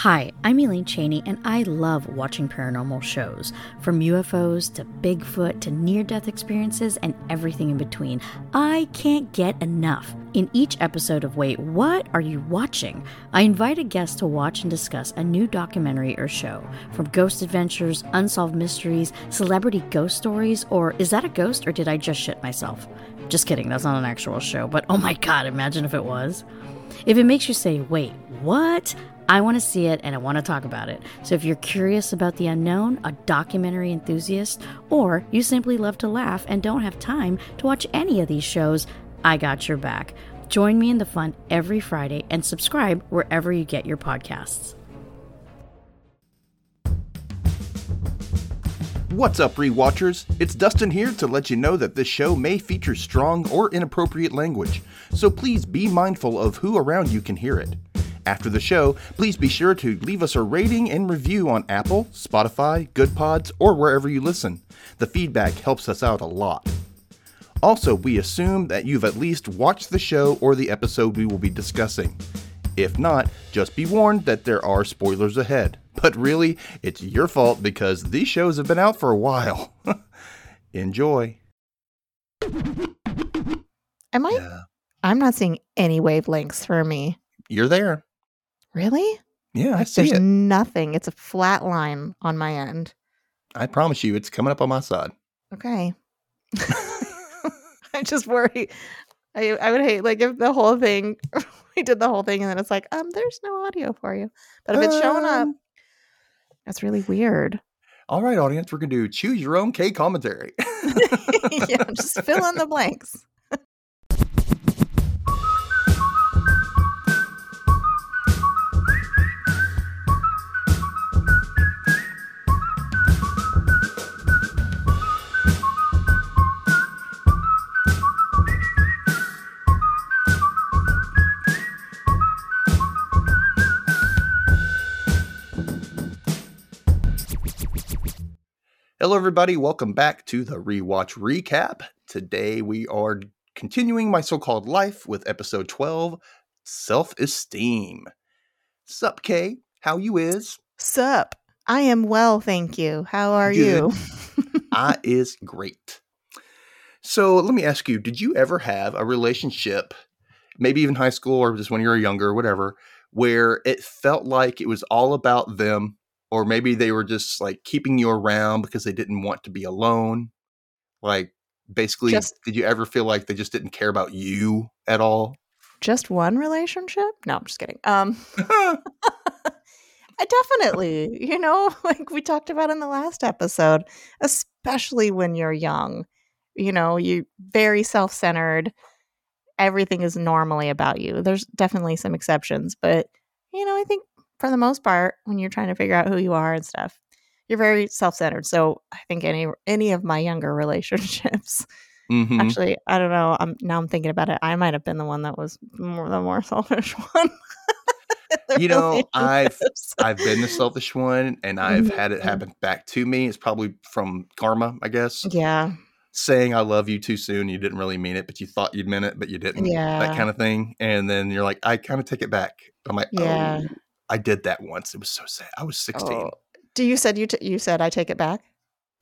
Hi, I'm Elaine Cheney, and I love watching paranormal shows. From UFOs to Bigfoot to near death experiences and everything in between. I can't get enough. In each episode of Wait, What Are You Watching? I invite a guest to watch and discuss a new documentary or show. From ghost adventures, unsolved mysteries, celebrity ghost stories, or is that a ghost or did I just shit myself? Just kidding, that's not an actual show, but oh my god, imagine if it was. If it makes you say, wait, what? I want to see it and I want to talk about it. So if you're curious about the unknown, a documentary enthusiast, or you simply love to laugh and don't have time to watch any of these shows, I got your back. Join me in the fun every Friday and subscribe wherever you get your podcasts. What's up, rewatchers? It's Dustin here to let you know that this show may feature strong or inappropriate language, so please be mindful of who around you can hear it. After the show, please be sure to leave us a rating and review on Apple, Spotify, Goodpods, or wherever you listen. The feedback helps us out a lot. Also, we assume that you've at least watched the show or the episode we will be discussing. If not, just be warned that there are spoilers ahead. But really, it's your fault because these shows have been out for a while. Enjoy. Am I? Yeah. I'm not seeing any wavelengths for me. You're there. Really? Yeah, I see There's it. nothing. It's a flat line on my end. I promise you, it's coming up on my side. Okay. I just worry. I I would hate like if the whole thing we did the whole thing and then it's like um there's no audio for you. But if it's showing up, Um, that's really weird. All right, audience, we're going to do choose your own K commentary. yeah, just fill in the blanks. Hello, everybody. Welcome back to the Rewatch Recap. Today we are continuing my so called life with episode 12 Self Esteem. Sup, K? How you is? Sup? I am well, thank you. How are Good. you? I is great. So let me ask you did you ever have a relationship, maybe even high school or just when you were younger whatever, where it felt like it was all about them? Or maybe they were just like keeping you around because they didn't want to be alone? Like, basically, Just- did you ever feel like they just didn't care about you at all? Just one relationship? No, I'm just kidding. Um I definitely, you know, like we talked about in the last episode, especially when you're young, you know, you very self-centered. Everything is normally about you. There's definitely some exceptions, but you know, I think for the most part, when you're trying to figure out who you are and stuff, you're very self-centered. So I think any any of my younger relationships, Mhm. actually, I don't know. I'm now I'm thinking about it. I might have been the one that was more the more selfish one. You know, I've- I've been the selfish one and I've had it Mhm. happen back to me. It's probably from karma, I guess. yeah. saying I love you too soon. You didn't really mean it, but you thought you'd meant it, but you didn't. Yeah. That kind of thing. And then you're like, I kind of take it back. I'm like, Yeah. oh, I did that once. It was so sad. I was 16. Oh. Do you said you t- you said I take it back?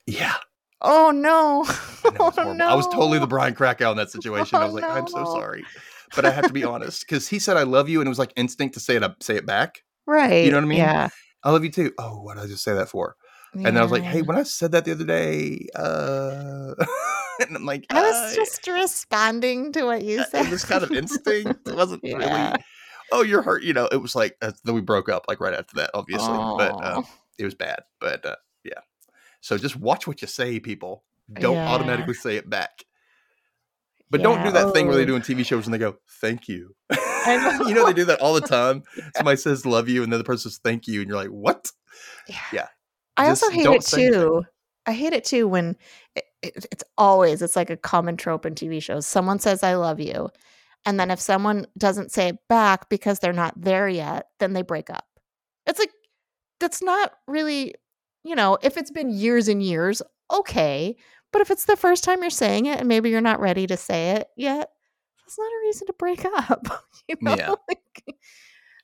Yeah. Oh no! I, oh, horrible. I was totally the. Brian Krakow in that situation. I Oh, was like, I'm so sorry. But I have to be honest because he said I love you and it was like instinct to say it up, say it back. right. You know what I mean? Yeah. I love you too. Oh, what did I just say that for? And then I was like, hey, when I said that the other day, uh, and I'm like, I was uh, just responding to what you said. it was kind of instinct. It wasn't Yeah. really. Oh, you're hurt. You know, it was like uh, then we broke up like right after that, obviously. But uh, it was bad. But uh, yeah. So just watch what you say, people. Don't Yeah. automatically say it back. But don't do Yeah, that thing where they oh. do in TV shows and they go, "Thank you." know. you know they do that all the time. Somebody says "love you" and then the other person says "thank you," and you're like, "What?" Yeah. I also hate it say anything. too. I hate it too when it, it, it's always it's like a common trope in TV shows. Someone says "I love you," and then if someone doesn't say it back because they're not there yet, then they break up. It's like that's not really, you know, if it's been years and years, okay. But if it's the first time you're saying it and maybe you're not ready to say it yet, that's not a reason to break up. you know, Yeah. like,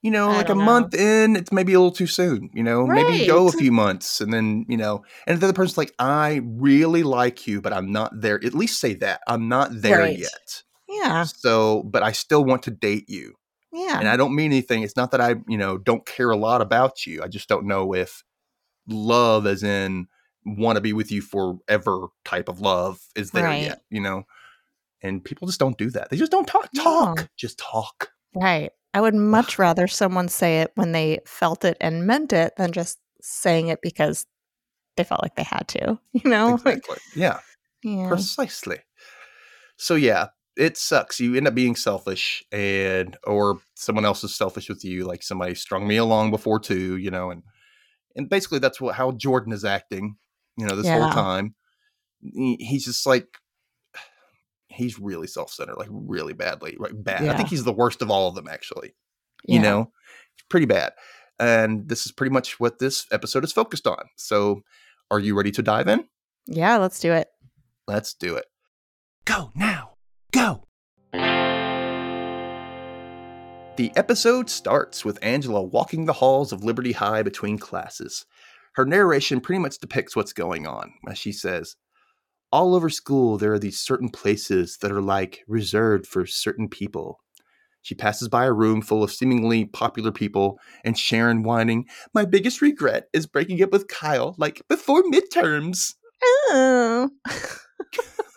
you know, I like a know. month in, it's maybe a little too soon. You know, maybe go a few months and then, you know, and if the other person's like, I really like you, but I'm not there. At least say that. I'm not there Right. yet. Yeah. So, but I still want to date you. Yeah. And I don't mean anything. It's not that I, you know, don't care a lot about you. I just don't know if love, as in want to be with you forever type of love, is there Right. yet, you know? And people just don't do that. They just don't talk. No. Talk. Just talk. right. I would much rather someone say it when they felt it and meant it than just saying it because they felt like they had to. You know? Like, Exactly. yeah. yeah. Precisely. So yeah, it sucks. You end up being selfish and or someone else is selfish with you, like somebody strung me along before too, you know, and and basically that's what how Jordan is acting, you know, this whole time. He- he's just like he's really self-centered, like really badly, like bad. I think he's the worst of all of them actually. You know, it's pretty bad. And this is pretty much what this episode is focused on. So, are you ready to dive in? Yeah, let's do it. Let's do it. Go now. Go. The episode starts with Angela walking the halls of Liberty High between classes. Her narration pretty much depicts what's going on as she says, All over school, there are these certain places that are like reserved for certain people. She passes by a room full of seemingly popular people and Sharon whining, My biggest regret is breaking up with Kyle, like before midterms. Oh.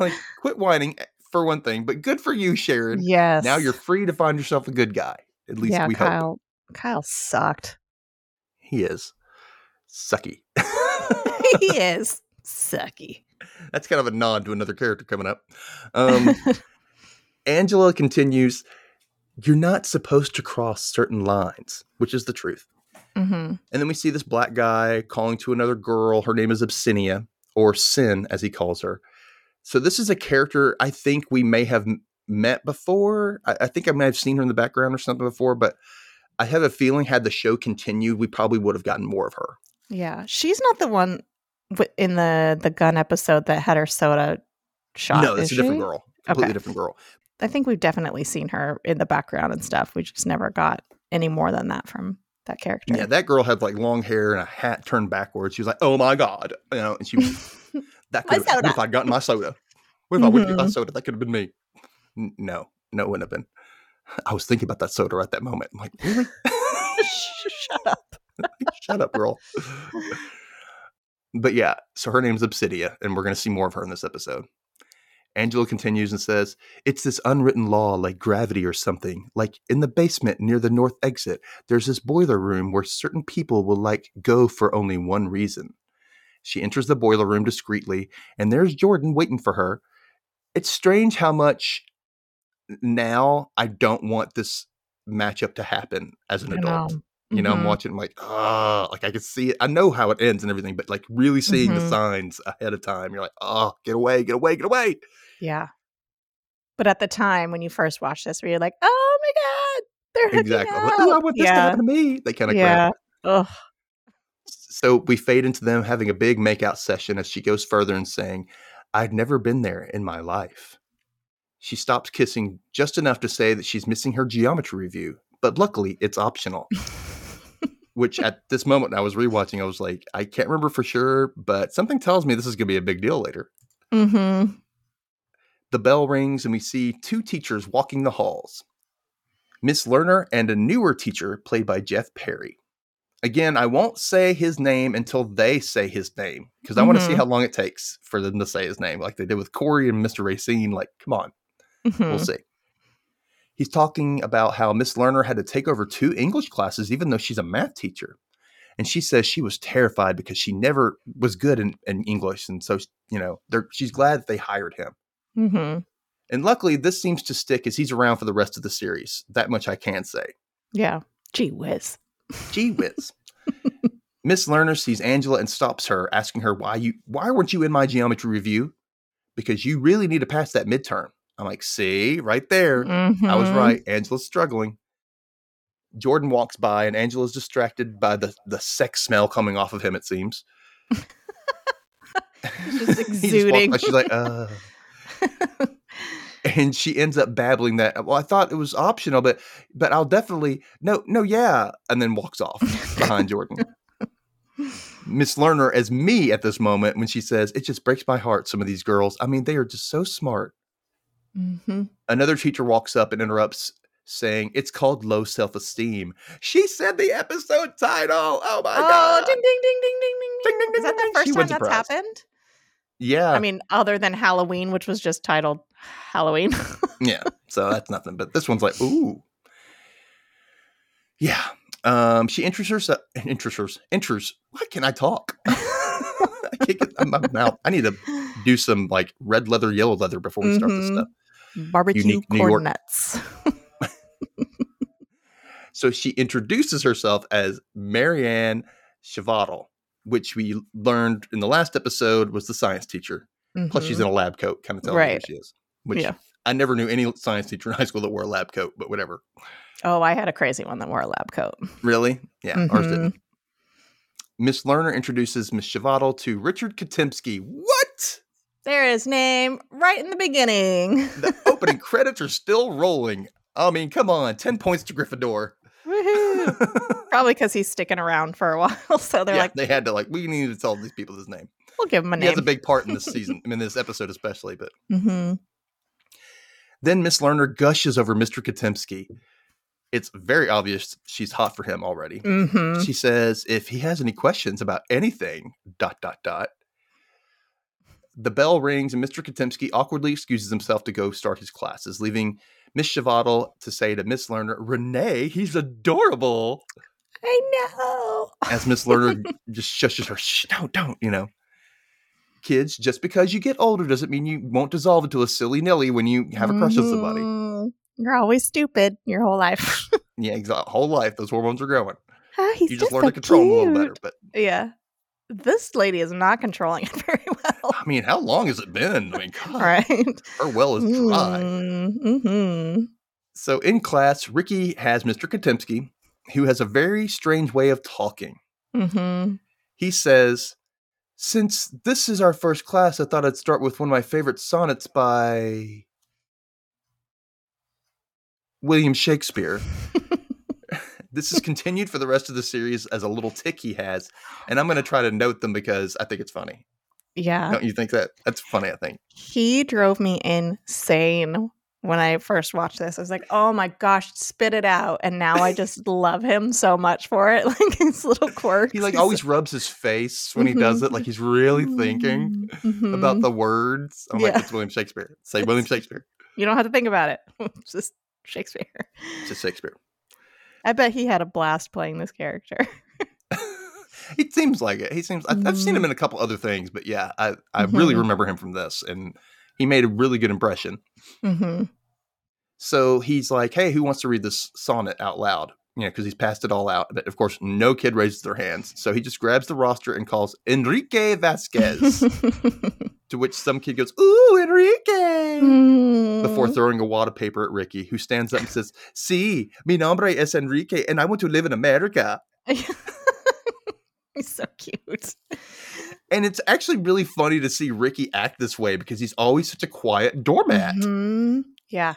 like quit whining eh, for one thing, but good for you, Sharon. yes. Now you're free to find yourself a good guy. At least yeah, we hope Kyle. Kyle sucked. he is sucky. he is sucky. That's kind of a nod to another character coming up. Um, Angela continues, "You're not supposed to cross certain lines," which is the truth. hmm And then we see this black guy calling to another girl. Her name is Abyssinia, or Sin, as he calls her. So this is a character I think we may have met before. I, I think I may have seen her in the background or something before, but I have a feeling had the show continued, we probably would have gotten more of her. Yeah, she's not the one in the the gun episode that had her soda shot. no, that's is a different she? girl. Completely Okay. different girl. I think we've definitely seen her in the background and stuff. We just never got any more than that from that character. Yeah, that girl had like long hair and a hat turned backwards. She was like, "Oh my god," you know, and she that could have, what if. I'd gotten my soda? What if I went to get my soda? That could have been me. N- No, no, it wouldn't have been. I was thinking about that soda at that moment. I'm like, really? Shut up. Shut up, girl. but yeah, so her name's Obsidia, and we're going to see more of her in this episode. Angela continues and says, It's this unwritten law like gravity or something. Like in the basement near the north exit, there's this boiler room where certain people will like go for only one reason. She enters the boiler room discreetly, and there's Jordan waiting for her. It's strange how much now I don't want this matchup to happen as an adult. know. You know, I'm Mhm. watching like, ah, like I can see it. I know how it ends and everything, but like really seeing the Mhm. signs ahead of time, you're like, oh, get away, get away, get away. Yeah. But at the time when you first watched this, where you're like, "Oh my god, they're hooking Exactly. I'm Up. like, Ooh, I want this to happen to me. They kind of yeah. Ugh. So we fade into them having a big makeout session as she goes further and saying, I'd never been there in my life. She stops kissing just enough to say that she's missing her geometry review, but luckily it's optional. Which at this moment I was rewatching, I was like, I can't remember for sure, but something tells me this is going to be a big deal later. Mm-hmm. The bell rings and we see two teachers walking the halls Miss Lerner and a newer teacher played by Jeff Perry. Again, I won't say his name until they say his name because I want to see how long it takes for them to say his name, like they did with Corey and Mr. Racine. Like, come on, Mm-hmm. we'll see. He's talking about how Miss Lerner had to take over two English classes, even though she's a math teacher. And she says she was terrified because she never was good in, in English. And so, you know, they're, she's glad that they hired him. Mm-hmm. And luckily, this seems to stick as he's around for the rest of the series. That much I can say. Yeah. Gee whiz. Gee whiz. Miss Lerner sees Angela and stops her, asking her why you why weren't you in my geometry review? Because you really need to pass that midterm. I'm like, see, right there. I was Mhm. right. Angela's struggling. Jordan walks by and Angela's distracted by the, the sex smell coming off of him, it seems. Just exuding. by, she's like, uh. and she ends up babbling that well i thought it was optional but but i'll definitely no no yeah and then walks off behind jordan. Miss lerner as me at this moment when she says it just breaks my heart some of these girls. I mean they are just so smart. Hmm another teacher walks up and interrupts saying it's called low self-esteem. She said the episode title! Oh my Oh, god! ding ding ding ding ding ding. Ding, ding, Is that ding, the first time that's happened? yeah. I mean, other than Halloween, which was just titled Halloween. yeah so that's nothing but this one's like ooh yeah um she enters herself enters enters why can i talk i can't get my mouth i need to do some like red leather yellow leather before we start this Mhm. stuff Barbecue Unique York. coordinates. so she introduces herself as marianne Chavatal, which we learned in the last episode was the science teacher plus she's in a lab coat kind of telling Mm-hmm. Right. who she is which Yeah. i never knew any science teacher in high school that wore a lab coat but whatever Oh, I had a crazy one that wore a lab coat. really yeah ours Mhm. didn't Miss Lerner introduces Miss Chavatal to Richard Katimski. What? There is name right in the beginning. The opening credits are still rolling. I mean, come on, 10 points to Gryffindor. Woohoo. Probably because he's sticking around for a while. So they're yeah, like, they had to like, we need to tell these people his name. we'll give him a He name. He has a big part in this season, I mean, this episode especially. But hmm then Miss Lerner gushes over Mr. Katimski. It's very obvious she's hot for him already. hmm She says if he has any questions about anything, dot, dot, dot. The bell rings and Mr. Katimski awkwardly excuses himself to go start his classes, leaving Miss Chavatal to say to Miss Lerner, Renee, he's adorable. I know. As Miss Lerner just shushes her, Shh, don't, don't, you know. Kids, just because you get older doesn't mean you won't dissolve into a silly nilly when you have a crush on somebody. Mhm. You're always stupid your whole life. Yeah, exactly. Whole life, those hormones are growing. Ah, he's you just, learn so to control them a little better. But Yeah. This lady is not controlling it very well. I mean, how long has it been? I mean, God, right. her well is dry. Mm-hmm. So in class, Ricky has Mr. Katimski, who has a very strange way of talking. Mm-hmm. He says, Since this is our first class, I thought I'd start with one of my favorite sonnets by William Shakespeare. this is continued for the rest of the series as a little tick he has, and I'm going to try to note them because I think it's funny. Yeah. Don't you think that? That's funny, I think. He drove me insane when I first watched this. I was like, oh my gosh, spit it out. And now I just love him so much for it. Like his little quirks. He like always rubs his face when he does it, like mm-hmm. he's really thinking. Mhm. about the words. I'm like, it's William Shakespeare. Say William Shakespeare. You don't have to think about it. It's just Shakespeare. It's just Shakespeare. I bet he had a blast playing this character. he seems like it. He seems. I've, I've seen him mm-hmm. in a couple other things, but yeah, I I really remember him from this, and he made a really good impression. Mm-hmm. So he's like, "Hey, who wants to read this sonnet out loud?" You know, because he's passed it all out. But of course, no kid raises their hands. So he just grabs the roster and calls Enrique Vasquez. to which some kid goes, "Ooh, Enrique!" Mm. before throwing a wad of paper at Ricky, who stands up and says, "Sí, mi nombre es Enrique, and I want to live in America." He's so cute. And it's actually really funny to see Ricky act this way because he's always such a quiet doormat. Mhm. Yeah.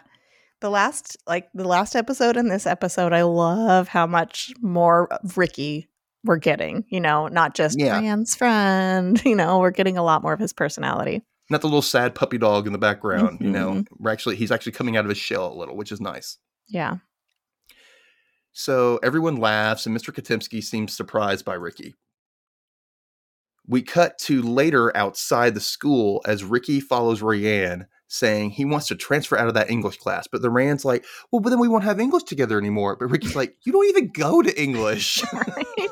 The last like the last episode and this episode, I love how much more of Ricky we're getting, you know, not just Yeah. Friend, you know, we're getting a lot more of his personality. Not the little sad puppy dog in the background. You know, Mhm. we're actually he's actually coming out of his shell a little, which is nice. Yeah. So everyone laughs, and Mr. Katimski seems surprised by Ricky. We cut to later outside the school as Ricky follows Rayanne, saying he wants to transfer out of that English class. But the Rand's like, well, but then we won't have English together anymore. But Ricky's like, you don't even go to English. Right?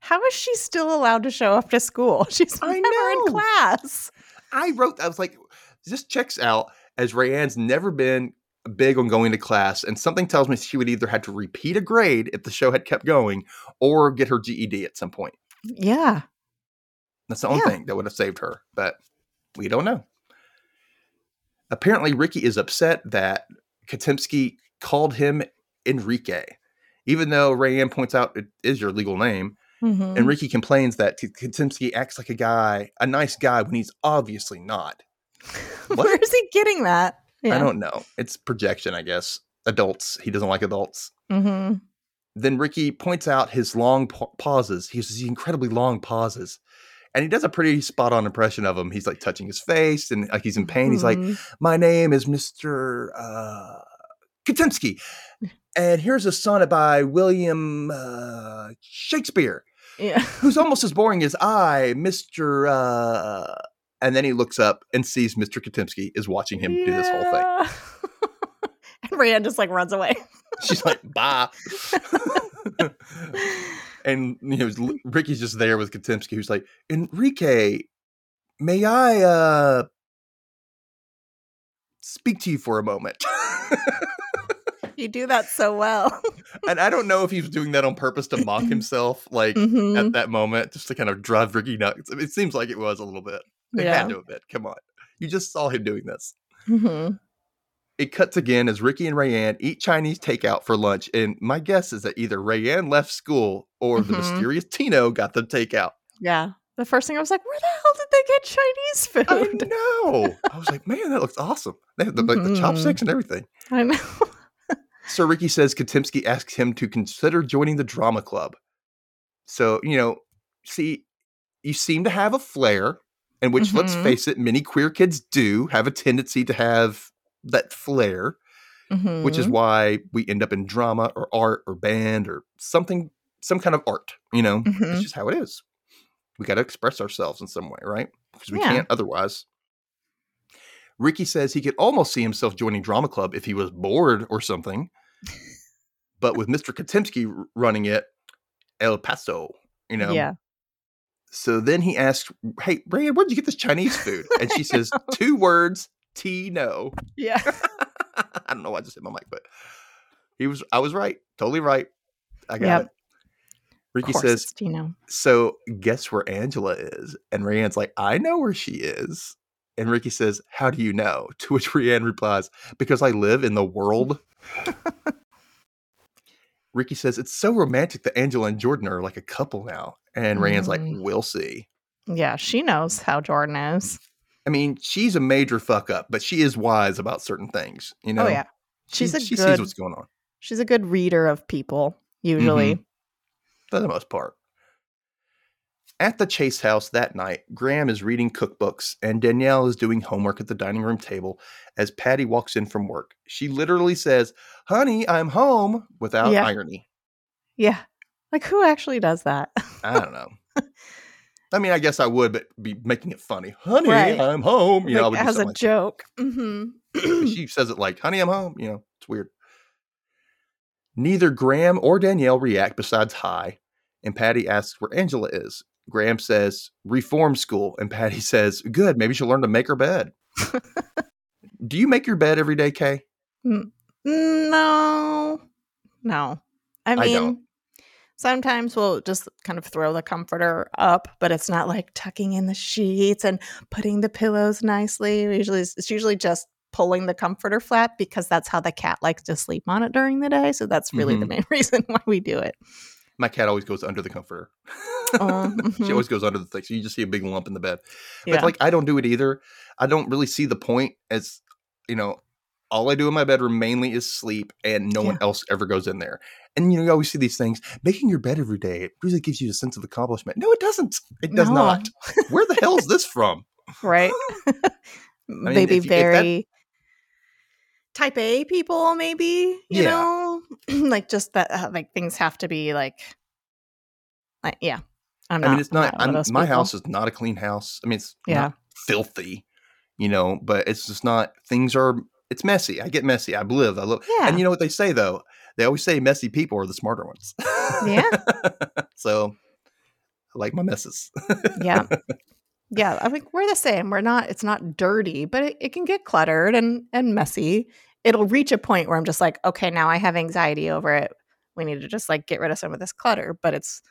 How is she still allowed to show up to school? She's I never in class. I wrote, I was like, this checks out as Rayanne's never been big on going to class. And something tells me she would either have to repeat a grade if the show had kept going or get her GED at some point. Yeah. That's the only Yeah. thing that would have saved her, but we don't know. Apparently, Ricky is upset that Katimski called him Enrique, even though Rayanne points out it is your legal name. Mhm. And Ricky complains that K- Katimski acts like a guy, a nice guy, when he's obviously not. Where is he getting that? I don't know. It's projection, I guess. Adults. He doesn't like adults. hmm Then Ricky points out his long pa- pauses. He uses these incredibly long pauses. And he does a pretty spot on impression of him. He's like touching his face and like he's in pain. He's like, My name is Mr. Uh, Katimski. And here's a sonnet by William uh, Shakespeare, yeah. who's almost as boring as I, Mr. Uh, and then he looks up and sees Mr. Katimski is watching him do this whole thing. And Rand just like runs away. She's like, bye. and you know, Ricky's just there with Katimski, who's like, Enrique, may I uh speak to you for a moment? You do that so well. and I don't know if he was doing that on purpose to mock himself, like Mhm. at that moment, just to kind of drive Ricky nuts. It seems like it was a little bit. It Yeah. had to have been. Come on. You just saw him doing this. Mhm. It cuts again as Ricky and Rayanne eat Chinese takeout for lunch. And my guess is that either Rayanne left school or the Mhm. mysterious Tino got the takeout. Yeah. The first thing I was like, where the hell did they get Chinese I food? know. I was like, man, that looks awesome. They have the, like the Mhm. chopsticks and everything. I know. So Ricky says Katimski asks him to consider joining the drama club. So, you know, see, you seem to have a flair, in which, let's Mhm. face it, many queer kids do have a tendency to have that flair, which is Mhm. why we end up in drama or art or band or something, some kind of art, you know? Mhm. It's just how it is. We got to express ourselves in some way, right? Because we Yeah. can't otherwise. Ricky says he could almost see himself joining drama club if he was bored or something. But with Mr. Katimski running it, El Paso, you know. Yeah. So then he asks, "Hey, Rand, where'd you get this Chinese food?" And she says, two words, T no. Yeah. I don't know why I just hit my mic, but he was I was right. Totally right. I got Yep. it. Ricky says, Tino. so guess where Angela is? And Rayanne's like, I know where she is. And Ricky says, How do you know? To which Rayanne replies, Because I live in the world. Ricky says, It's so romantic that Angela and Jordan are like a couple now. And Rayanne's like, Mm. We'll see. Yeah, she knows how Jordan is. I mean, she's a major fuck up, but she is wise about certain things. You oh, know, oh yeah. She's she, a she good sees what's going on she's a good reader of people, usually. Mm-hmm. for the most part. At the Chase house that night, Graham is reading cookbooks and Danielle is doing homework at the dining room table as Patty walks in from work. She literally says, Honey, I'm home without Yeah. irony. Yeah. Like who actually does that? I don't know. I mean, I guess I would, but be making it funny. Honey, Right. I'm home. You know, like, do as a like joke. hmm she says it like, Honey, I'm home. You know, it's weird. Neither Graham or Danielle react besides hi, and Patty asks where Angela is. Graham says, reform school, and Patty says, good, maybe she'll learn to make her bed. Do you make your bed every day, Kay? No. No. I mean. Sometimes we'll just kind of throw the comforter up, but it's not like tucking in the sheets and putting the pillows nicely. We usually it's usually just pulling the comforter flat because that's how the cat likes to sleep on it during the day. So that's really the Mhm. main reason why we do it. My cat always goes under the comforter. Oh, she mhm. always goes under the thing. So you just see a big lump in the bed. But Yeah. like I don't do it either. I don't really see the point as you know, all I do in my bedroom mainly is sleep and no one else ever goes in there. And you know, you always see these things. Making your bed every day, it really gives you a sense of accomplishment. No, it doesn't. It does No. not. Where the hell is this from? right? mean, maybe if you- if that- very type A people, maybe you Yeah. know, like just that, uh, like things have to be like, like yeah. I'm I not. mean, it's not. I'm, my people. house is not a clean house. I mean, it's Yeah. not filthy, you know, but it's just not. Things are. It's messy. I get messy. I live. I live. Yeah. And you know what they say though? They always say messy people are the smarter ones. Yeah. so I like my messes. yeah. Yeah, I think we're the same. We're not. It's not dirty, but it, it can get cluttered and and messy. It'll reach a point where I'm just like, okay, now I have anxiety over it. We need to just like get rid of some of this clutter, but it's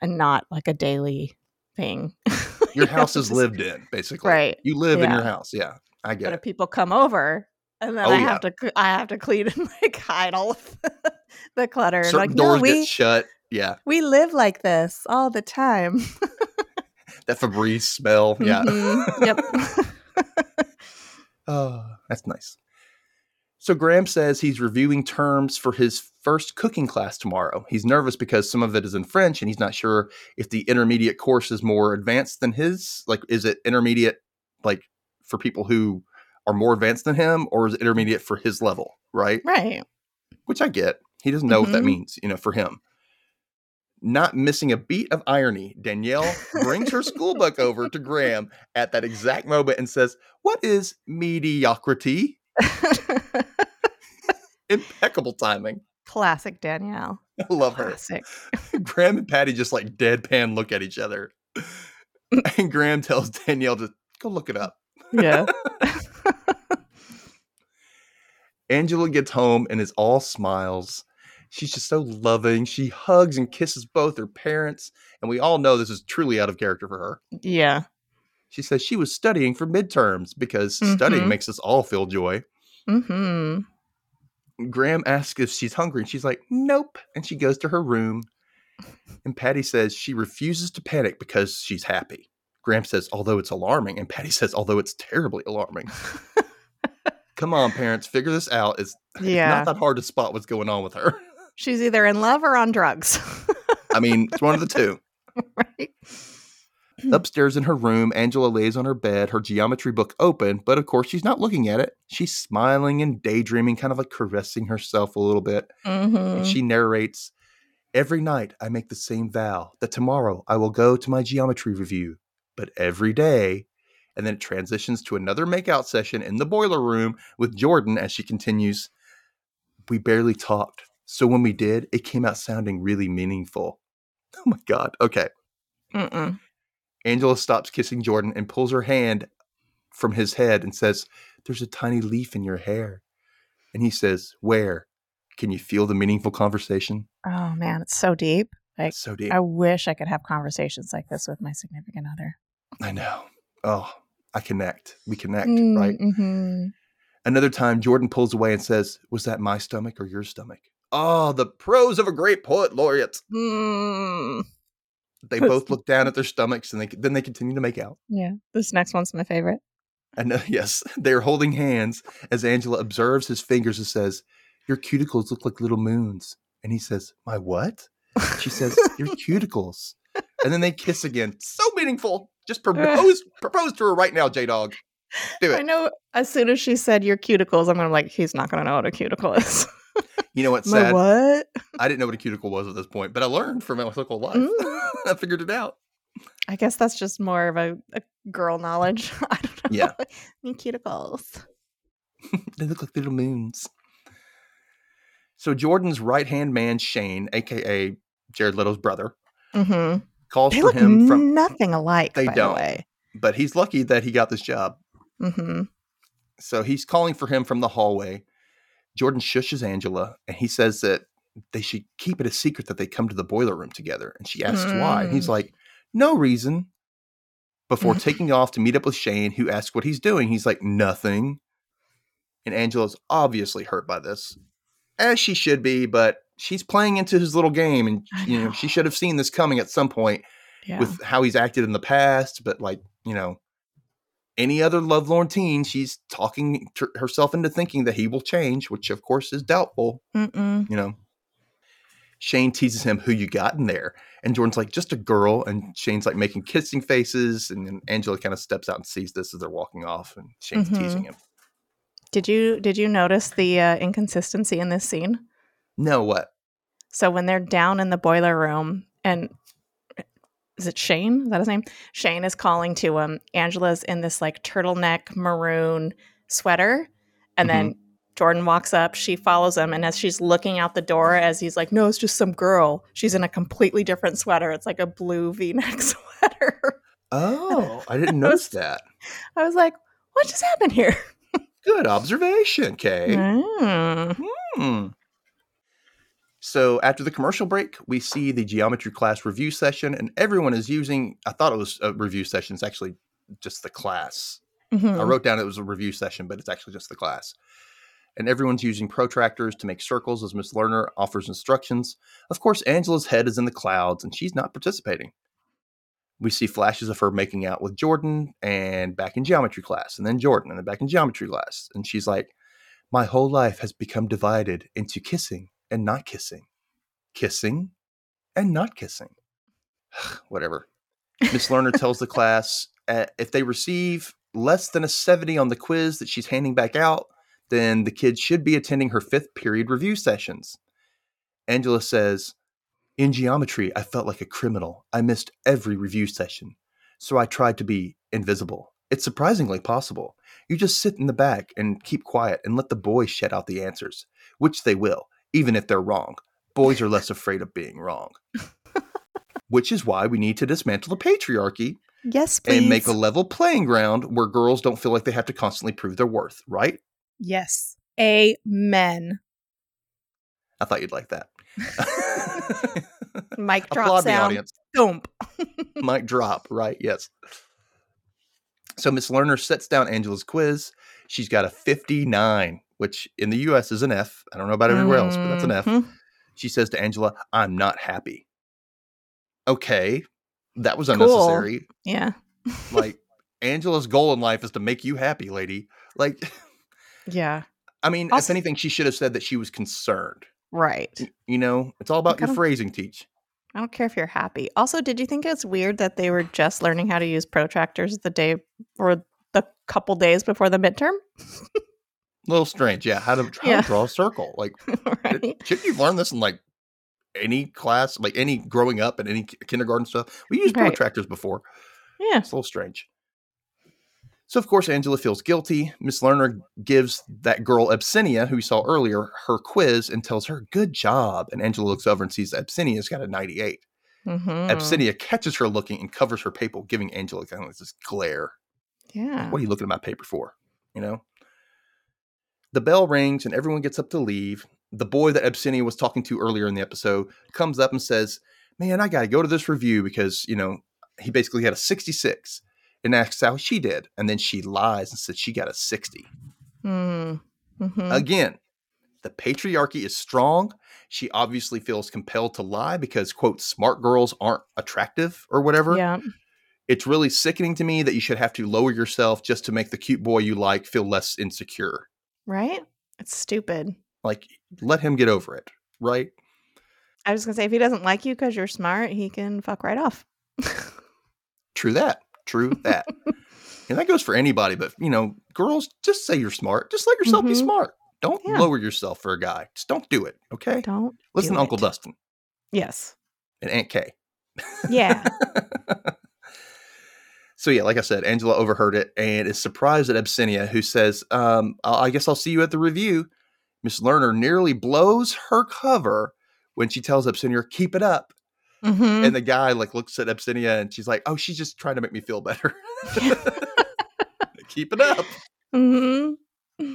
and not like a daily thing. Your house is lived in, basically. Right. You live in your house. Yeah, I get But get if people come over, and then Oh, I yeah. have to, I have to clean and like hide all of the, the clutter. Certain like, doors no, we get shut. Yeah, we live like this all the time. that Febreze smell. Yeah. Mhm. Yep. Oh, that's nice. So Graham says he's reviewing terms for his first cooking class tomorrow. He's nervous because some of it is in French and he's not sure if the intermediate course is more advanced than his. Like, is it intermediate, like for people who are more advanced than him, or is intermediate for his level? Right. Right. Which I get. He doesn't know what that Mhm. means, you know, for him. Not missing a beat of irony, Danielle brings her school book over to Graham at that exact moment and says, What is mediocrity? Impeccable timing. Classic Danielle. I love her. Graham and Patty just like deadpan look at each other. and Graham tells Danielle to go look it up. Yeah. Angela gets home and is all smiles. She's just so loving. She hugs and kisses both her parents. And we all know this is truly out of character for her. yeah. She says she was studying for midterms because studying Mhm. makes us all feel joy. hmm Graham asks if she's hungry, and she's like, nope. And she goes to her room. And Patty says she refuses to panic because she's happy. Graham says, although it's alarming. And Patty says, although it's terribly alarming. Come on, parents, figure this out. It's Yeah. not that hard to spot what's going on with her. She's either in love or on drugs. I mean, it's one of the two. right. Upstairs in her room, Angela lays on her bed, her geometry book open, but of course she's not looking at it. She's smiling and daydreaming, kind of like caressing herself a little bit. hmm And she narrates Every night I make the same vow that tomorrow I will go to my geometry review, but every day. And then it transitions to another makeout session in the boiler room with Jordan as she continues We barely talked. So when we did, it came out sounding really meaningful. Oh my God. Okay. Mm-mm. Angela stops kissing Jordan and pulls her hand from his head and says, There's a tiny leaf in your hair. And he says, Where? Can you feel the meaningful conversation? Oh man, it's so deep. Like so deep. I wish I could have conversations like this with my significant other. I know. Oh, I connect. We connect, right? Mm-hmm. Another time, Jordan pulls away and says, Was that my stomach or your stomach? Oh, the prose of a great poet laureate. Mm. They both look down at their stomachs and they, then they continue to make out. Yeah, this next one's my favorite. And uh, yes, they're holding hands as Angela observes his fingers and says, Your cuticles look like little moons. And he says, My what? She says, Your cuticles. And then they kiss again. So meaningful. Just propose, propose to her right now, J Dog. Do it. I know. As soon as she said your cuticles, I'm gonna like, he's not gonna know what a cuticle is. You know what's My sad? what? I didn't know what a cuticle was at this point, but I learned from my whole life. Mm. I figured it out. I guess that's just more of a, a girl knowledge. I don't know. Yeah. I mean, cuticles. They look like little moons. So Jordan's right hand man, Shane, aka Jared Leto's brother, Mm-hmm. Calls They for look him from nothing alike. They by don't. The way. but he's lucky that he got this job. Mm-hmm. So he's calling for him from the hallway. Jordan shushes Angela and he says that they should keep it a secret that they come to the boiler room together. And she asks why. And he's Mm. like, no reason. Before taking off to meet up with Shane, who asks what he's doing, he's like, nothing. And Angela's obviously hurt by this, as she should be, but she's playing into his little game. And, I you know, know. she should have seen this coming at some point Yeah. with how he's acted in the past, but like, you know, any other lovelorn teen, she's talking herself into thinking that he will change, which of course is doubtful, Mm-mm. you know. Shane teases him, Who you got in there? And Jordan's like, Just a girl. And Shane's like making kissing faces. And then Angela kind of steps out and sees this as they're walking off. And Shane's Mhm. teasing him. Did you did you notice the uh, inconsistency in this scene? No, what? So when they're down in the boiler room and is it Shane? Is that his name? Shane is calling to him. Angela's in this like turtleneck maroon sweater. And then Jordan walks up, she follows him, and as she's looking out the door, as he's like, No, it's just some girl, she's in a completely different sweater. It's like a blue V neck sweater. Oh, I didn't I notice was- that. I was like, What just happened here? Good observation, Kay. Mm. Hmm. So after the commercial break, we see the geometry class review session, and everyone is using. I thought it was a review session. It's actually just the class. I Mhm. wrote down it was a review session, but it's actually just the class. And everyone's using protractors to make circles as Miss Lerner offers instructions. Of course, Angela's head is in the clouds, and she's not participating. We see flashes of her making out with Jordan and back in geometry class, and then Jordan, and then back in geometry class. And she's like, My whole life has become divided into kissing and not kissing, kissing and not kissing. Whatever. Miss Lerner tells the class uh, if they receive less than a 70 on the quiz that she's handing back out, then the kids should be attending her fifth period review sessions. Angela says, In geometry, I felt like a criminal. I missed every review session. So I tried to be invisible. It's surprisingly possible. You just sit in the back and keep quiet and let the boys shed out the answers, which they will, even if they're wrong. Boys are less afraid of being wrong. which is why we need to dismantle the patriarchy Yes, please. and make a level playing ground where girls don't feel like they have to constantly prove their worth, right? Yes. Amen. I thought you'd like that. Mic drop Applaud the sound. audience. Thump. Mic drop, right? Yes. So Miss Lerner sets down Angela's quiz. She's got a 59, which in the US is an F. I don't know about everywhere else, but that's an F. Mhm. She says to Angela, I'm not happy. Okay, that was Cool. unnecessary. Yeah. Like, Angela's goal in life is to make you happy, lady. Like, Yeah. I mean, if anything, she should have said that she was concerned. Right. You know, it's all about your phrasing, teach. I don't care if you're happy. Also, did you think it's weird that they were just learning how to use protractors the day or the couple days before the midterm? A little strange, yeah. How to, how Yeah. to draw a circle. Like, right. Shouldn't you learn this in like any class, like any growing up and any kindergarten stuff? We used Right. protractors before. Yeah. It's a little strange. So of course Angela feels guilty. Miss Lerner gives that girl Abyssinia, who we saw earlier, her quiz and tells her "Good job." And Angela looks over and sees Abyssinia's got a ninety-eight. Mm-hmm. Abyssinia catches her looking and covers her paper, giving Angela kind of this glare. Yeah. What are you looking at my paper for? You know? The bell rings and everyone gets up to leave. The boy that Abyssinia was talking to earlier in the episode comes up and says, Man, I got to go to this review because, you know, he basically had a 66 and asks how she did. And then she lies and says she got a 60. Mm. Mhm. Again, the patriarchy is strong. She obviously feels compelled to lie because, quote, smart girls aren't attractive or whatever yeah. it's really sickening to me that you should have to lower yourself just to make the cute boy you like feel less insecure. Right? It's stupid. Like, let him get over it, right? I was going to say, if he doesn't like you because you're smart, he can fuck right off. True that. True that. and that goes for anybody, but you know, girls, just say you're smart. Just let yourself be Mhm. smart. Don't Yeah. lower yourself for a guy. Just don't do it. Okay. Don't. Listen do to Uncle it. Dustin Yes. and Aunt Kay. Yeah. so yeah, like I said, Angela overheard it and is surprised at Abyssinia, who says, um, I I guess I'll see you at the review. Miss Lerner nearly blows her cover when she tells Abyssinia, keep it up. Hmm And the guy like looks at Abyssinia and she's like, oh, she's just trying to make me feel better. keep it up. Mm-hmm.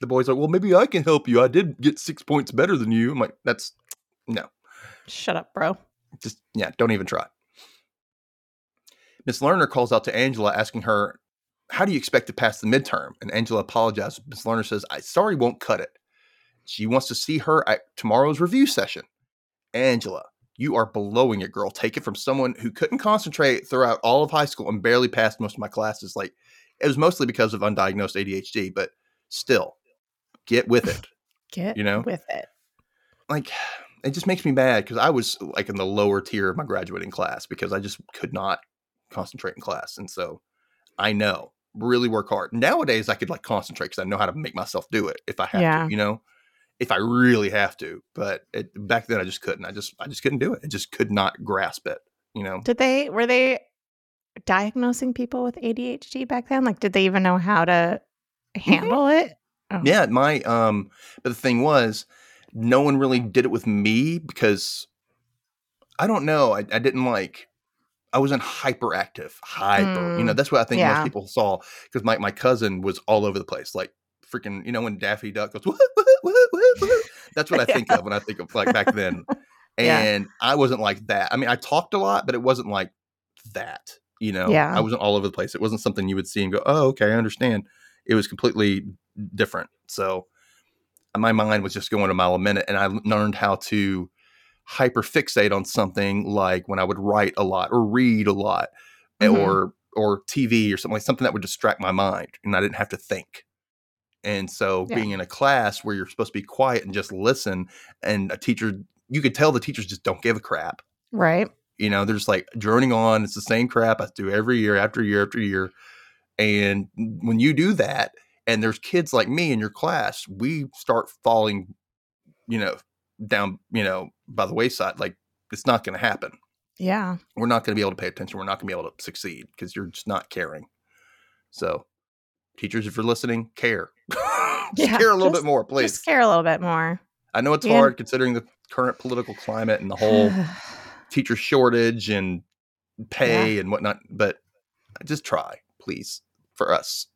The boy's like, well, maybe I can help you. I did get six points better than you. I'm like, that's no. Shut up, bro. just yeah, don't even try. Miss Lerner calls out to Angela, asking her, "How do you expect to pass the midterm?" And Angela apologizes. Miss Lerner says, "I sorry won't cut it." She wants to see her at tomorrow's review session. Angela, you are blowing it, girl. Take it from someone who couldn't concentrate throughout all of high school and barely passed most of my classes. Like it was mostly because of undiagnosed ADHD, but still, get with it. Get You know? with it. like it just makes me mad because I was like in the lower tier of my graduating class because I just could not concentrate in class. And so I know really work hard. Nowadays I could like concentrate because I know how to make myself do it if I have Yeah. to, you know, if I really have to. But it, back then I just couldn't. I just I just couldn't do it. I just could not grasp it, you know. Did they were they diagnosing people with ADHD back then? Like, did they even know how to handle it? Oh. Yeah, my um but the thing was no one really did it with me because I don't know, I, I didn't like I wasn't hyperactive, hyper. You know, Mm, that's what I think yeah. most people saw because my, my cousin was all over the place, like freaking, you know, when Daffy Duck goes, "Whoop, whoop, whoop, whoop, whoop." that's what I think of when I think of like back then. Yeah. And I wasn't like that. I mean, I talked a lot, but it wasn't like that. You know, Yeah. I wasn't all over the place. It wasn't something you would see and go, "Oh, okay, I understand." It was completely different. So my mind was just going a mile a minute, and I learned how to hyper fixate on something like when I would write a lot or read a lot Mhm. or or TV or something like something that would distract my mind, and I didn't have to think. And so Yeah. being in a class where you're supposed to be quiet and just listen, and a teacher, you could tell the teachers just don't give a crap. Right. You know, they're just like droning on. It's the same crap I do every year after year after year. And when you do that, and there's kids like me in your class, we start falling, you know, down, you know, by the wayside. Like it's not going to happen. Yeah. We're not going to be able to pay attention. We're not going to be able to succeed because you're just not caring. So, teachers, if you're listening, care. just Yeah, care a little just- bit more, please. Just care a little bit more. I know it's yeah. hard considering the current political climate and the whole teacher shortage and pay and whatnot, but just try, please, for us,